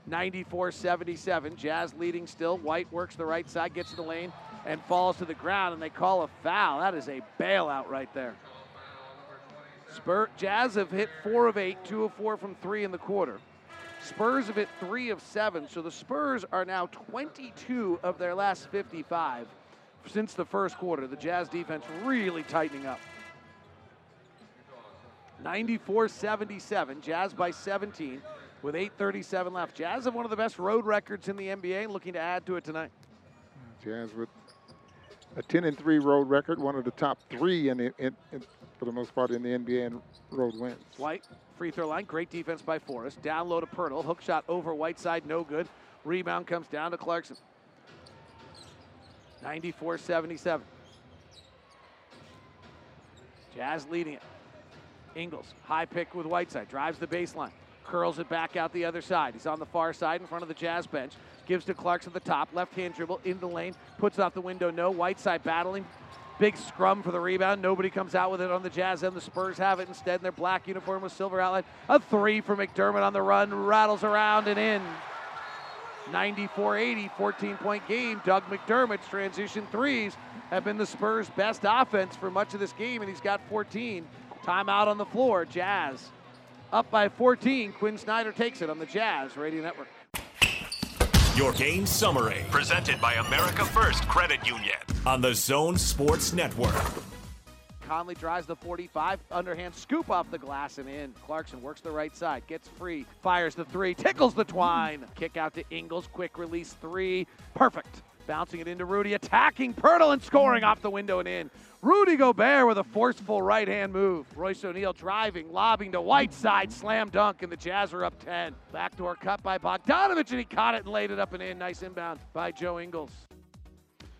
94 77. Jazz leading still. White works the right side, gets in the lane, and falls to the ground, and they call a foul. That is a bailout right there. Spur Jazz have hit four of eight, two of four from three in the quarter. Spurs have hit three of seven, so the Spurs are now 22 of their last 55 since the first quarter. The Jazz defense really tightening up. 94 77, Jazz by 17 with 8.37 left. Jazz have one of the best road records in the NBA, looking to add to it tonight. Jazz with a 10 and 3 road record, one of the top three in, in, in, for the most part in the NBA in road wins. White, free throw line, great defense by Forrest. Down low to Poeltl, hook shot over Whiteside, no good. Rebound comes down to Clarkson. 94 77. Jazz leading it. Ingles, high pick with Whiteside, drives the baseline. curls it back out the other side. He's on the far side in front of the Jazz bench. Gives to Clarkson at the top. Left hand dribble into the lane. Puts out the window. No. Whiteside battling. Big scrum for the rebound. Nobody comes out with it on the Jazz and the Spurs have it instead in their black uniform with silver outline. A three for McDermott on the run. Rattles around and in. 94 80, 14 point game. Doug McDermott's transition threes have been the Spurs' best offense for much of this game, and he's got 14. Timeout on the floor. Jazz up by 14. Quinn Snyder takes it on the Jazz Radio Network. Your game summary, presented by America First Credit Union on the Zone Sports Network. Conley drives the 45, underhand scoop off the glass and in. Clarkson works the right side, gets free, fires the three, tickles the twine. Kick out to Ingles, quick release three, perfect. Bouncing it into Rudy, attacking Poeltl and scoring off the window and in. Rudy Gobert with a forceful right hand move. Royce O'Neale driving, lobbing to Whiteside, slam dunk, and the Jazz are up 10. Backdoor cut by Bogdanovic, and he caught it and laid it up and in. Nice inbound by Joe Ingles.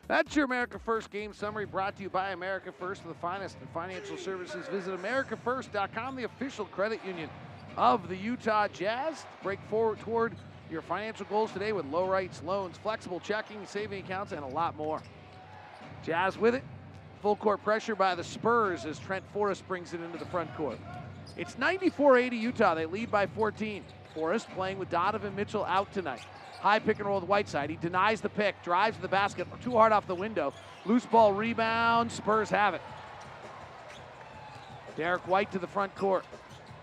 That's your America First game summary brought to you by America First, the finest in financial services. Visit AmericaFirst.com, the official credit union of the Utah Jazz. Break forward toward your financial goals today with low rates, loans, flexible checking, saving accounts, and a lot more. Jazz with it. Full court pressure by the Spurs as Trent Forrest brings it into the front court. It's 94 80 Utah. They lead by 14. Forrest playing with Donovan Mitchell out tonight. High pick and roll with Whiteside. He denies the pick, drives to the basket, too hard off the window. Loose ball rebound. Spurs have it. Derrick White to the front court.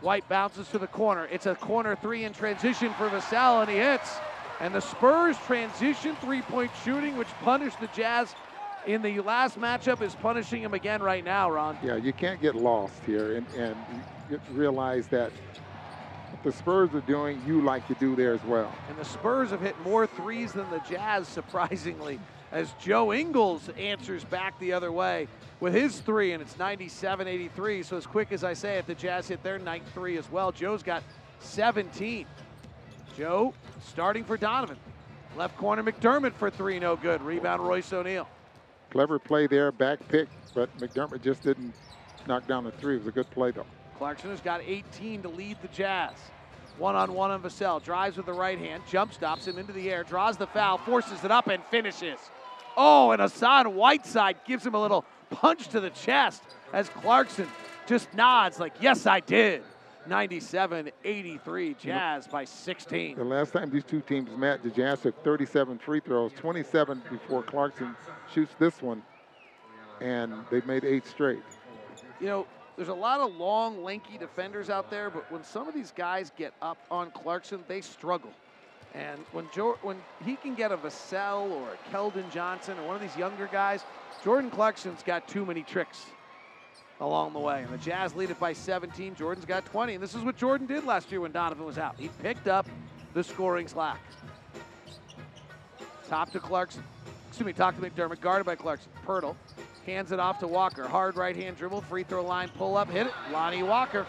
White bounces to the corner. It's a corner three in transition for Vassell, and he hits. And the Spurs transition three point shooting, which punished the Jazz in the last matchup, is punishing him again right now, Ron. Yeah, you can't get lost here and, and realize that what the Spurs are doing, you like to do there as well. And the Spurs have hit more threes than the Jazz, surprisingly, as Joe Ingles answers back the other way with his three, and it's 97 83. So, as quick as I say it, the Jazz hit their ninth three as well. Joe's got 17. Joe starting for Donovan. Left corner McDermott for three, no good. Rebound Royce O'Neale. Clever play there, back pick, but McDermott just didn't knock down the three. It was a good play, though. Clarkson has got 18 to lead the Jazz. One on one on Vassell. Drives with the right hand, jump stops him into the air, draws the foul, forces it up, and finishes. Oh, and Hassan Whiteside gives him a little punch to the chest as Clarkson just nods, like, yes, I did. 97 83, Jazz by 16. The last time these two teams met, the Jazz took 37 free throws, 27 before Clarkson shoots this one, and they've made eight straight. You know, there's a lot of long, lanky defenders out there, but when some of these guys get up on Clarkson, they struggle. And when jo- when he can get a Vassell or a Keldon Johnson or one of these younger guys, Jordan Clarkson's got too many tricks along the way. And the Jazz lead it by 17. Jordan's got 20. And this is what Jordan did last year when Donovan was out. He picked up the scoring slack. Top to Clarkson. Excuse me, top to McDermott, guarded by Clarkson. Poeltl hands it off to Walker. Hard right hand dribble, free throw line, pull up, hit it. Lonnie Walker.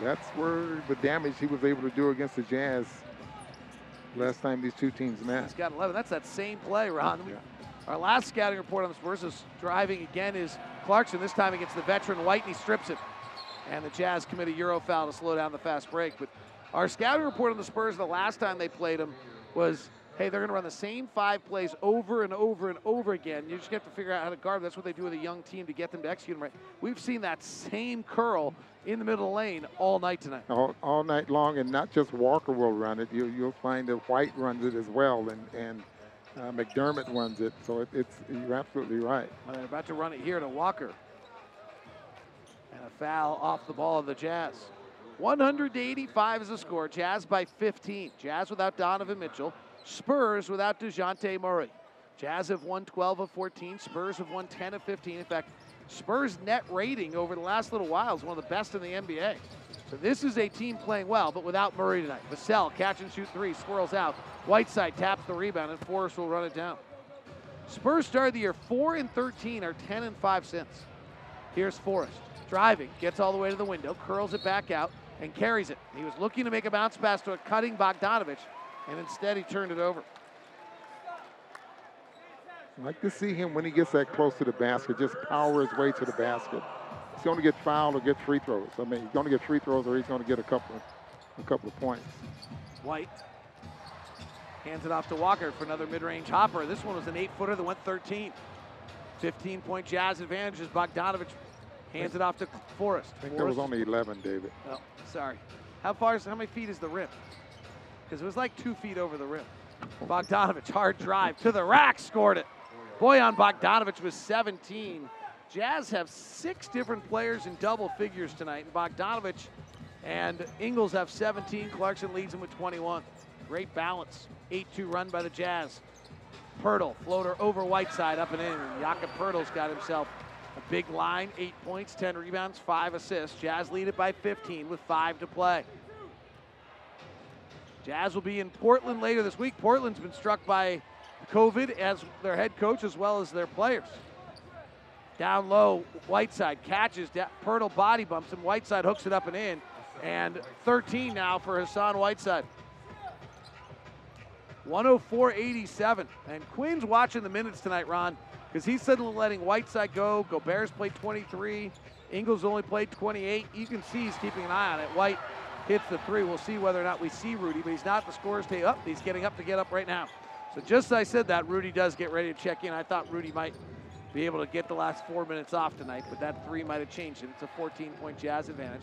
That's where the damage he was able to do against the Jazz last time these two teams met. He's got 11. That's that same play, Ron. Our last scouting report on the Spurs is driving again is Clarkson, this time against the veteran White, and he strips it. And the Jazz commit a Euro foul to slow down the fast break. But our scouting report on the Spurs the last time they played them was hey, they're going to run the same five plays over and over and over again. You just have to figure out how to guard them. That's what they do with a young team to get them to execute them right. We've seen that same curl in the middle of the lane all night tonight. All, all night long, and not just Walker will run it. You, you'll find that White runs it as well, and, and uh, McDermott runs it. So it, it's you're absolutely right. Well, they're about to run it here to Walker. And a foul off the ball of the Jazz. 185 is the score. Jazz by 15. Jazz without Donovan Mitchell. Spurs without DeJounte Murray. Jazz have won 12 of 14. Spurs have won 10 of 15. In fact, Spurs net rating over the last little while is one of the best in the NBA. So this is a team playing well, but without Murray tonight. Vassell, catch and shoot three, swirls out. Whiteside taps the rebound, and Forrest will run it down. Spurs started the year 4 and 13, are 10 and 5 since. Here's Forrest. Driving, gets all the way to the window, curls it back out, and carries it. He was looking to make a bounce pass to a cutting Bogdanovic, and instead he turned it over. I like to see him when he gets that close to the basket, just power his way to the basket. He's going to get fouled or get free throws. I mean, he's going to get free throws or he's going to get a couple. a couple of points. White hands it off to Walker for another mid-range hopper. This one was an eight-footer that went 13. 15-point Jazz advantage as Bogdanovic hands it off to Forrest. I think there was only 11, David. Oh, sorry. How far is, how many feet is the rim? Because it was like two feet over the rim. Bogdanovic, hard drive to the rack, scored it. Bojan Bogdanovic was 17. Jazz have six different players in double figures tonight. And Bogdanovic and Ingles have 17. Clarkson leads them with 21. Great balance. 8-2 run by the Jazz. Poeltl, floater over Whiteside, up and in. Jakob Poeltl's got himself a big line, eight points, 10 rebounds, five assists. Jazz lead it by 15 with five to play. Jazz will be in Portland later this week. Portland's been struck by COVID as their head coach as well as their players. Down low, Whiteside catches, Poeltl body bumps him. Whiteside hooks it up and in. And 13 now for Hassan Whiteside. 104-87. And Quinn's watching the minutes tonight, Ron, because he's suddenly letting Whiteside go. Gobert's played 23. Ingles only played 28. You can see he's keeping an eye on it. White hits the three. We'll see whether or not we see Rudy, but he's not the scorer's table. Up, he's getting up to get up right now. So just as I said that, Rudy does get ready to check in. I thought Rudy might be able to get the last four minutes off tonight, but that three might have changed it. It's a 14-point Jazz advantage.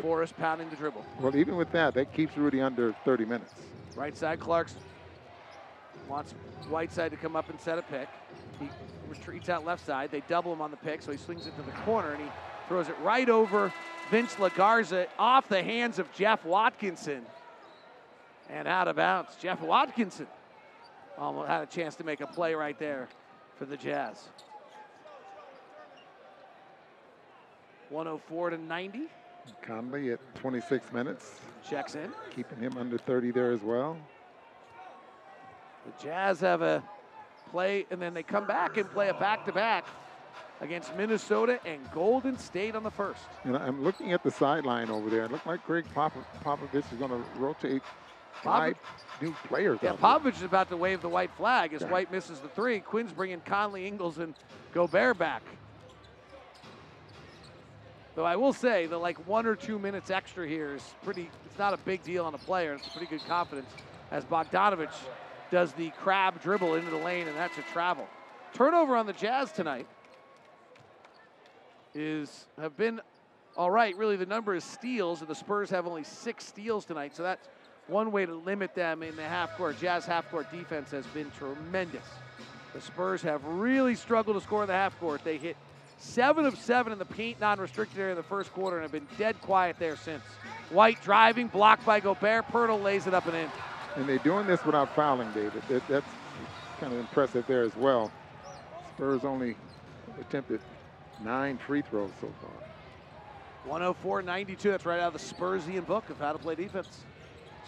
Forrest pounding the dribble. Well, even with that, that keeps Rudy under 30 minutes. Right side, Clarkson wants Whiteside to come up and set a pick. He retreats out left side. They double him on the pick, so he swings it to the corner and he throws it right over Vince LaGarza off the hands of Jeff Watkinson and out of bounds. Jeff Watkinson almost had a chance to make a play right there for the Jazz. 104 to 90. Conley at 26 minutes. Checks in. Keeping him under 30 there as well. The Jazz have a play, and then they come back and play a back-to-back against Minnesota and Golden State on the first. And I'm looking at the sideline over there. It looked like Gregg Popovich is going to rotate five new players. Yeah, Popovich is about to wave the white flag as yeah. White misses the three. Quinn's bringing Conley, Ingles, and Gobert back. Though I will say the like one or two minutes extra here is pretty. It's not a big deal on a player. It's a pretty good confidence as Bogdanovic does the crab dribble into the lane, and that's a travel. Turnover on the Jazz tonight is have been all right. Really, the number is steals, and the Spurs have only six steals tonight, so that's one way to limit them in the half court. Jazz half court defense has been tremendous. The Spurs have really struggled to score in the half court. They hit seven of seven in the paint non-restricted area in the first quarter and have been dead quiet there since. White driving, blocked by Gobert. Poeltl lays it up and in. And they're doing this without fouling, David. That, that's kind of impressive there as well. Spurs only attempted nine free throws so far. 104-92. That's right out of the Spursian book of how to play defense.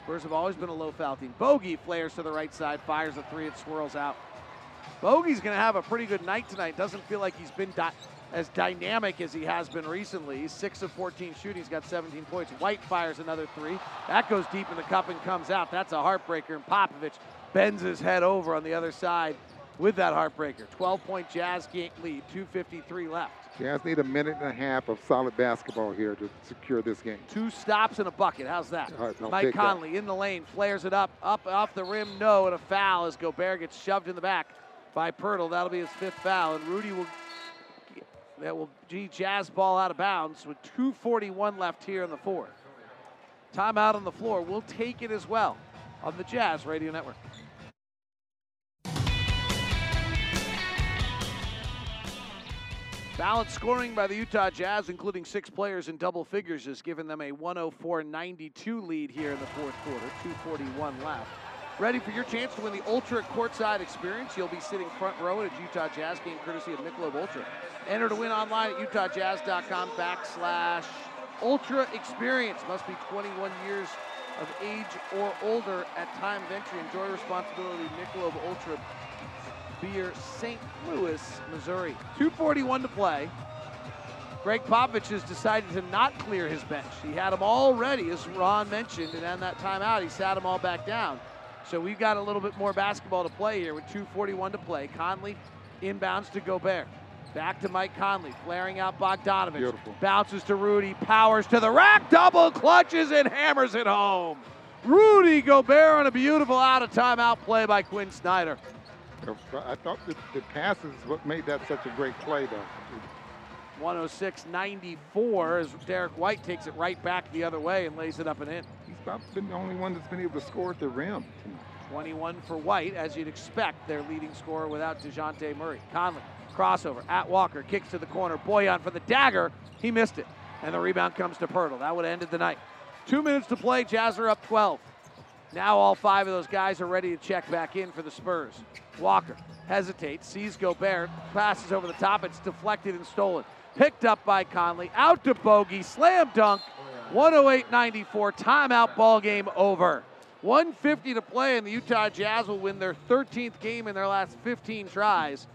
Spurs have always been a low foul team. Bogey flares to the right side, fires a three, it swirls out. Bogey's going to have a pretty good night tonight. Doesn't feel like he's been di- as dynamic as he has been recently. He's 6 of 14 shooting. He's got 17 points. White fires another three. That goes deep in the cup and comes out. That's a heartbreaker. And Popovich bends his head over on the other side with that heartbreaker. 12 point Jazz lead, 253 left. Jazz need a minute and a half of solid basketball here to secure this game. Two stops and a bucket. How's that? Mike Conley that. in the lane, flares it up, up off the rim, no, and a foul as Gobert gets shoved in the back by Poeltl. That'll be his fifth foul, and Rudy will that will G Jazz ball out of bounds with 241 left here in the fourth. Timeout on the floor. We'll take it as well on the Jazz Radio Network. Balanced scoring by the Utah Jazz, including six players in double figures, has given them a 104-92 lead here in the fourth quarter. 241 left. Ready for your chance to win the Ultra Courtside Experience. You'll be sitting front row at a Utah Jazz game courtesy of Michelob Ultra. Enter to win online at utahjazz.com backslash Ultra Experience. Must be 21 years of age or older at time of entry. Enjoy responsibility. Michelob Ultra Beer, St. Louis, Missouri. 241 to play. Gregg Popovich has decided to not clear his bench. He had them all ready, as Ron mentioned, and on that timeout, he sat them all back down. So we've got a little bit more basketball to play here with 2.41 to play. Conley inbounds to Gobert. Back to Mike Conley, flaring out Bogdanovic. Beautiful. Bounces to Rudy, powers to the rack, double clutches and hammers it home. Rudy Gobert on a beautiful out of timeout play by Quinn Snyder. I thought the, the pass is what made that such a great play, though. 106-94 as Derrick White takes it right back the other way and lays it up and in. He's about been the only one that's been able to score at the rim. 21 for White, as you'd expect, their leading scorer without DeJounte Murray. Conley, crossover at Walker, kicks to the corner. Bojan for the dagger. He missed it. And the rebound comes to Poeltl. That would have ended the night. Two minutes to play. Jazz are up 12. Now all five of those guys are ready to check back in for the Spurs. Walker hesitates, sees Gobert, passes over the top. It's deflected and stolen. Picked up by Conley. Out to Bogey. Slam dunk. 108-94. Timeout. Ball game over. 150 to play, and the Utah Jazz will win their 13th game in their last 15 tries.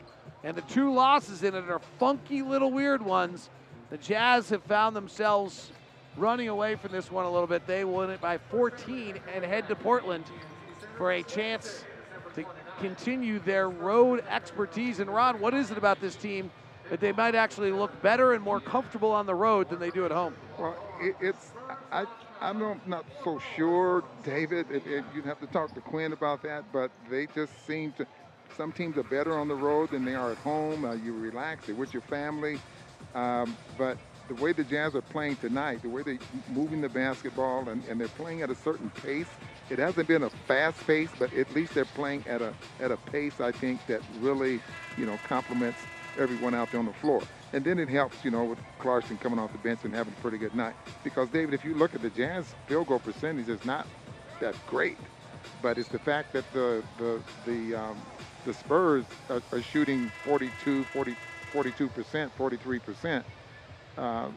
And the two losses in it are funky little weird ones. The Jazz have found themselves running away from this one a little bit. They win it by 14 and head to Portland for a chance to continue their road expertise. And Ron, what is it about this team that they might actually look better and more comfortable on the road than they do at home? Well, it, it's I I'm not so sure, David. It, it, you'd have to talk to Quinn about that, but they just seem to. Some teams are better on the road than they are at home. Uh, you relax, you're with your family. Um, but the way the Jazz are playing tonight, the way they're moving the basketball, and, and they're playing at a certain pace, it hasn't been a fast pace, but at least they're playing at a at a pace I think that really, you know, complements everyone out there on the floor. And then it helps, you know, with Clarkson coming off the bench and having a pretty good night. Because, David, if you look at the Jazz field goal percentage, it's not that great. But it's the fact that the the the um, the Spurs are, are, shooting 42, 40, 42 percent, 43 percent uh,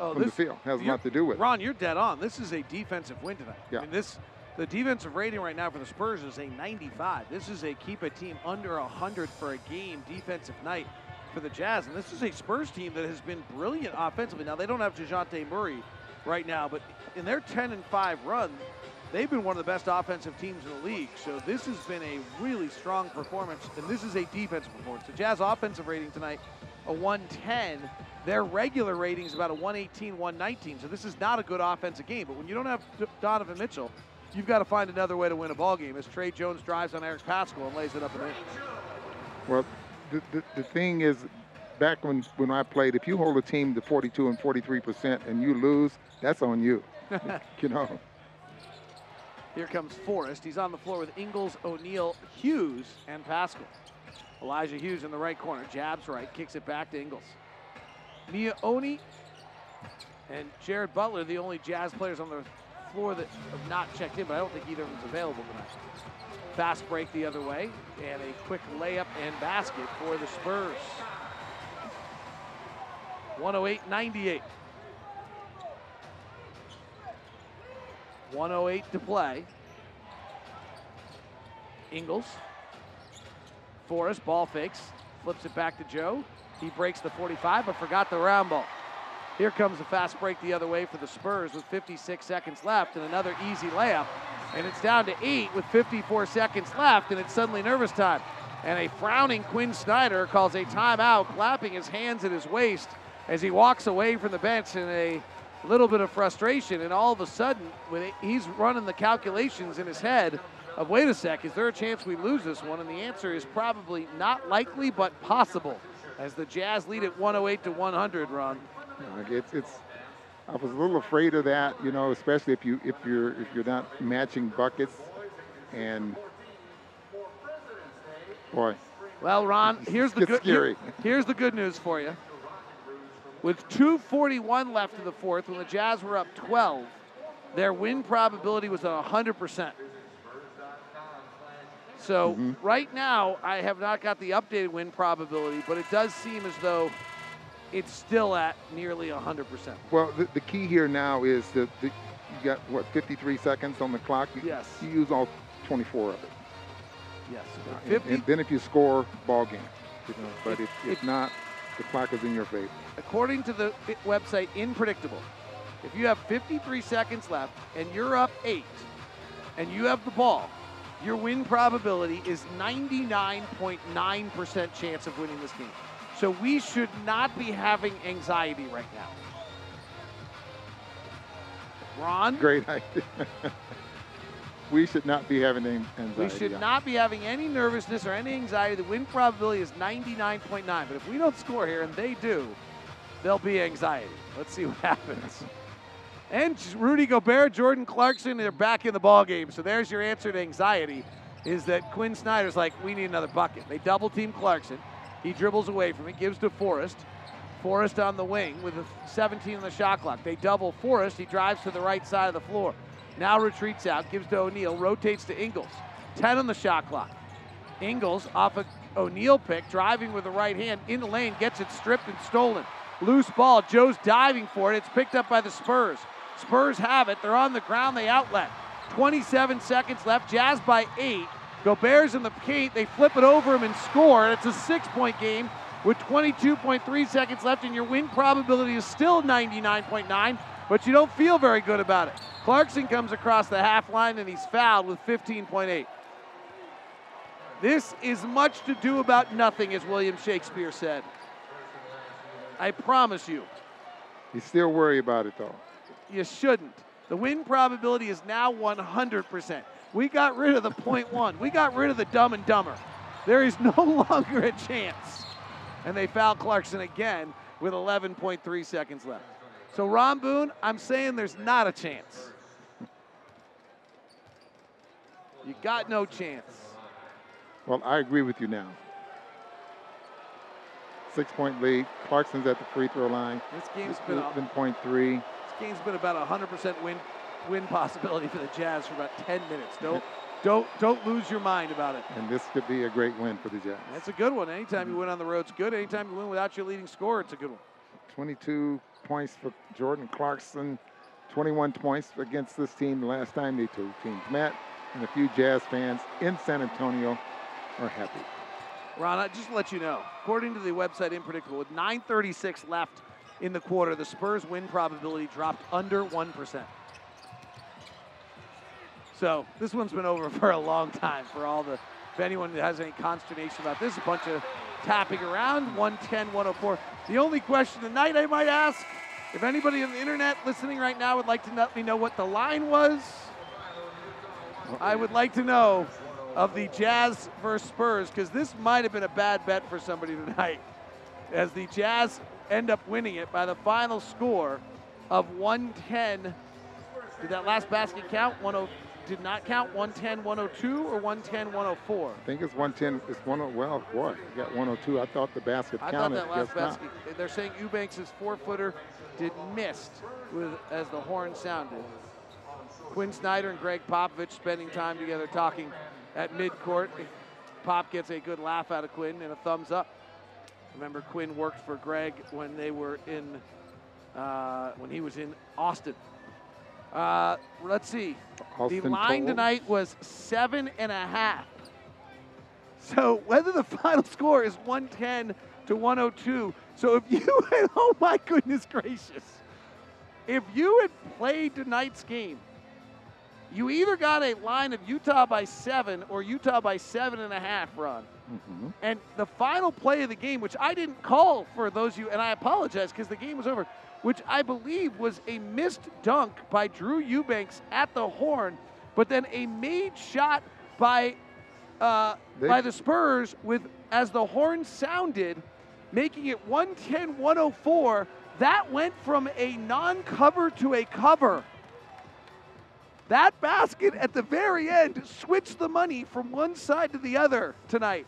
oh, from this, the field. Has a lot to do with. It. Ron, you're dead on. This is a defensive win tonight. Yeah. I mean, this the defensive rating right now for the Spurs is a 95. This is a keep a team under 100 for a game defensive night for the Jazz. And this is a Spurs team that has been brilliant offensively. Now, they don't have DeJounte Murray right now, but in their 10 and 5 run, they've been one of the best offensive teams in the league. So this has been a really strong performance, and this is a defensive performance. The Jazz offensive rating tonight, a 110. Their regular rating is about a 118, 119. So this is not a good offensive game. But when you don't have Donovan Mitchell, you've got to find another way to win a ball game as Tre Jones drives on Eric Paschall and lays it up and in. Well, the, the, the thing is, back when, when I played, if you hold a team to 42 and 43 percent and you lose, that's on you. you know. Here comes Forrest. He's on the floor with Ingles, O'Neale, Hughes, and Paschall. Elijah Hughes in the right corner. Jabs right, kicks it back to Ingles. Miye Oni and Jared Butler, the only Jazz players on the floor that have not checked in, but I don't think either of them's available tonight. Fast break the other way, and a quick layup and basket for the Spurs. 108-98. 108 to play. Ingles. Forrest, ball fakes, flips it back to Joe. He breaks the 45, but forgot the round ball. Here comes a fast break the other way for the Spurs with 56 seconds left and another easy layup. And it's down to eight with 54 seconds left, and it's suddenly nervous time. And a frowning Quinn Snyder calls a timeout, clapping his hands at his waist as he walks away from the bench in a little bit of frustration. And all of a sudden, he's running the calculations in his head of wait a sec, is there a chance we lose this one? And the answer is probably not likely, but possible. As the Jazz lead at 108 to 100, Ron. It's, it's I was a little afraid of that, you know, especially if you if you're if you're not matching buckets, and boy. Well, Ron, here's the good here, here's the good news for you. With 2:41 left in the fourth, when the Jazz were up 12, their win probability was 100 percent. So mm-hmm. right now, I have not got the updated win probability, but it does seem as though it's still at nearly 100%. Well, the, the key here now is that the, you got, what, 53 seconds on the clock? You, yes. You use all 24 of it. Yes. And, and, then if you score, ball game. You know, but if, if not, the clock is in your favor. According to the website Inpredictable, if you have 53 seconds left and you're up eight and you have the ball, your win probability is 99.9% chance of winning this game. So we should not be having anxiety right now. Ron? Great idea. we should not be having any anxiety. We should yeah. not be having any nervousness or any anxiety. The win probability is 99.9, but if we don't score here, and they do, there'll be anxiety. Let's see what happens. And Rudy Gobert, Jordan Clarkson, they're back in the ball game. So there's your answer to anxiety. Is that Quinn Snyder's like, we need another bucket. They double team Clarkson. He dribbles away from it, gives to Forrest. Forrest on the wing with a 17 on the shot clock. They double Forrest. He drives to the right side of the floor. Now retreats out, gives to O'Neale, rotates to Ingles. 10 on the shot clock. Ingles off a O'Neale pick, driving with the right hand in the lane, gets it stripped and stolen. Loose ball. Joe's diving for it. It's picked up by the Spurs. Spurs have it. They're on the ground. They outlet. 27 seconds left. Jazz by eight. Gobert's in the paint. They flip it over him and score. It's a six point game with 22.3 seconds left, and your win probability is still 99.9, but you don't feel very good about it. Clarkson comes across the half line and he's fouled with 15.8. This is much to do about nothing, as William Shakespeare said. I promise you. You still worry about it, though. You shouldn't. The win probability is now 100%. We got rid of the point one. We got rid of the dumb and dumber. There is no longer a chance. And they foul Clarkson again with 11.3 seconds left. So, Ron Boone, I'm saying there's not a chance. You got no chance. Well, I agree with you now. Six point lead. Clarkson's at the free throw line. This game's been, been point three. Game's been about a 100% win win possibility for the Jazz for about 10 minutes. Don't don't don't lose your mind about it. And this could be a great win for the Jazz. That's a good one. Anytime you mm-hmm. win on the road, it's good. Anytime you win without your leading scorer, it's a good one. 22 points for Jordan Clarkson, 21 points against this team the last time they two teams met. And a few Jazz fans in San Antonio are happy. Ron, I just to let you know, according to the website Inpredictable, with 9.36 left in the quarter, the Spurs win probability dropped under 1%. So this one's been over for a long time for all the, if anyone has any consternation about this, a bunch of tapping around, 110, 104. The only question tonight I might ask, if anybody on the internet listening right now would like to let me know what the line was, I would like to know of the Jazz versus Spurs because this might have been a bad bet for somebody tonight as the Jazz end up winning it by the final score of 110. Did that last basket count? 10 did not count 110 102 or 110 104. I think it's 110. It's one. Well, what? You got 102. I thought the basket I counted. thought that last basket. not. They're saying Eubanks' four footer did missed with as the horn sounded. Quinn Snyder and Gregg Popovich spending time together talking at midcourt. Pop gets a good laugh out of Quinn and a thumbs up. Remember, Quinn worked for Gregg when they were in, uh, when he was in Austin. Uh, let's see. the line tonight was seven and a half. So whether the final score is 110 to 102. So if you had, oh my goodness gracious, if you had played tonight's game, you either got a line of Utah by seven or Utah by seven and a half run. Mhm. And the final play of the game, which I didn't call for those of you, and I apologize because the game was over, which I believe was a missed dunk by Drew Eubanks at the horn, but then a made shot by uh, They- by the Spurs with as the horn sounded, making it 110-104. That went from a non-cover to a cover. That basket at the very end switched the money from one side to the other tonight.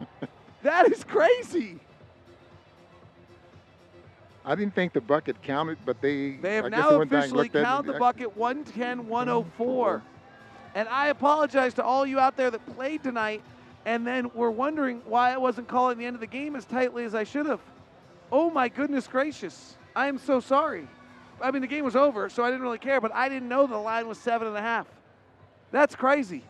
that is crazy. I didn't think the bucket counted, but they. They have I now they went back and officially looked at it. counted the bucket 110 104. And I apologize to all you out there that played tonight and then were wondering why I wasn't calling the end of the game as tightly as I should have. Oh my goodness gracious. I am so sorry. I mean, the game was over, so I didn't really care, but I didn't know the line was seven and a half. That's crazy.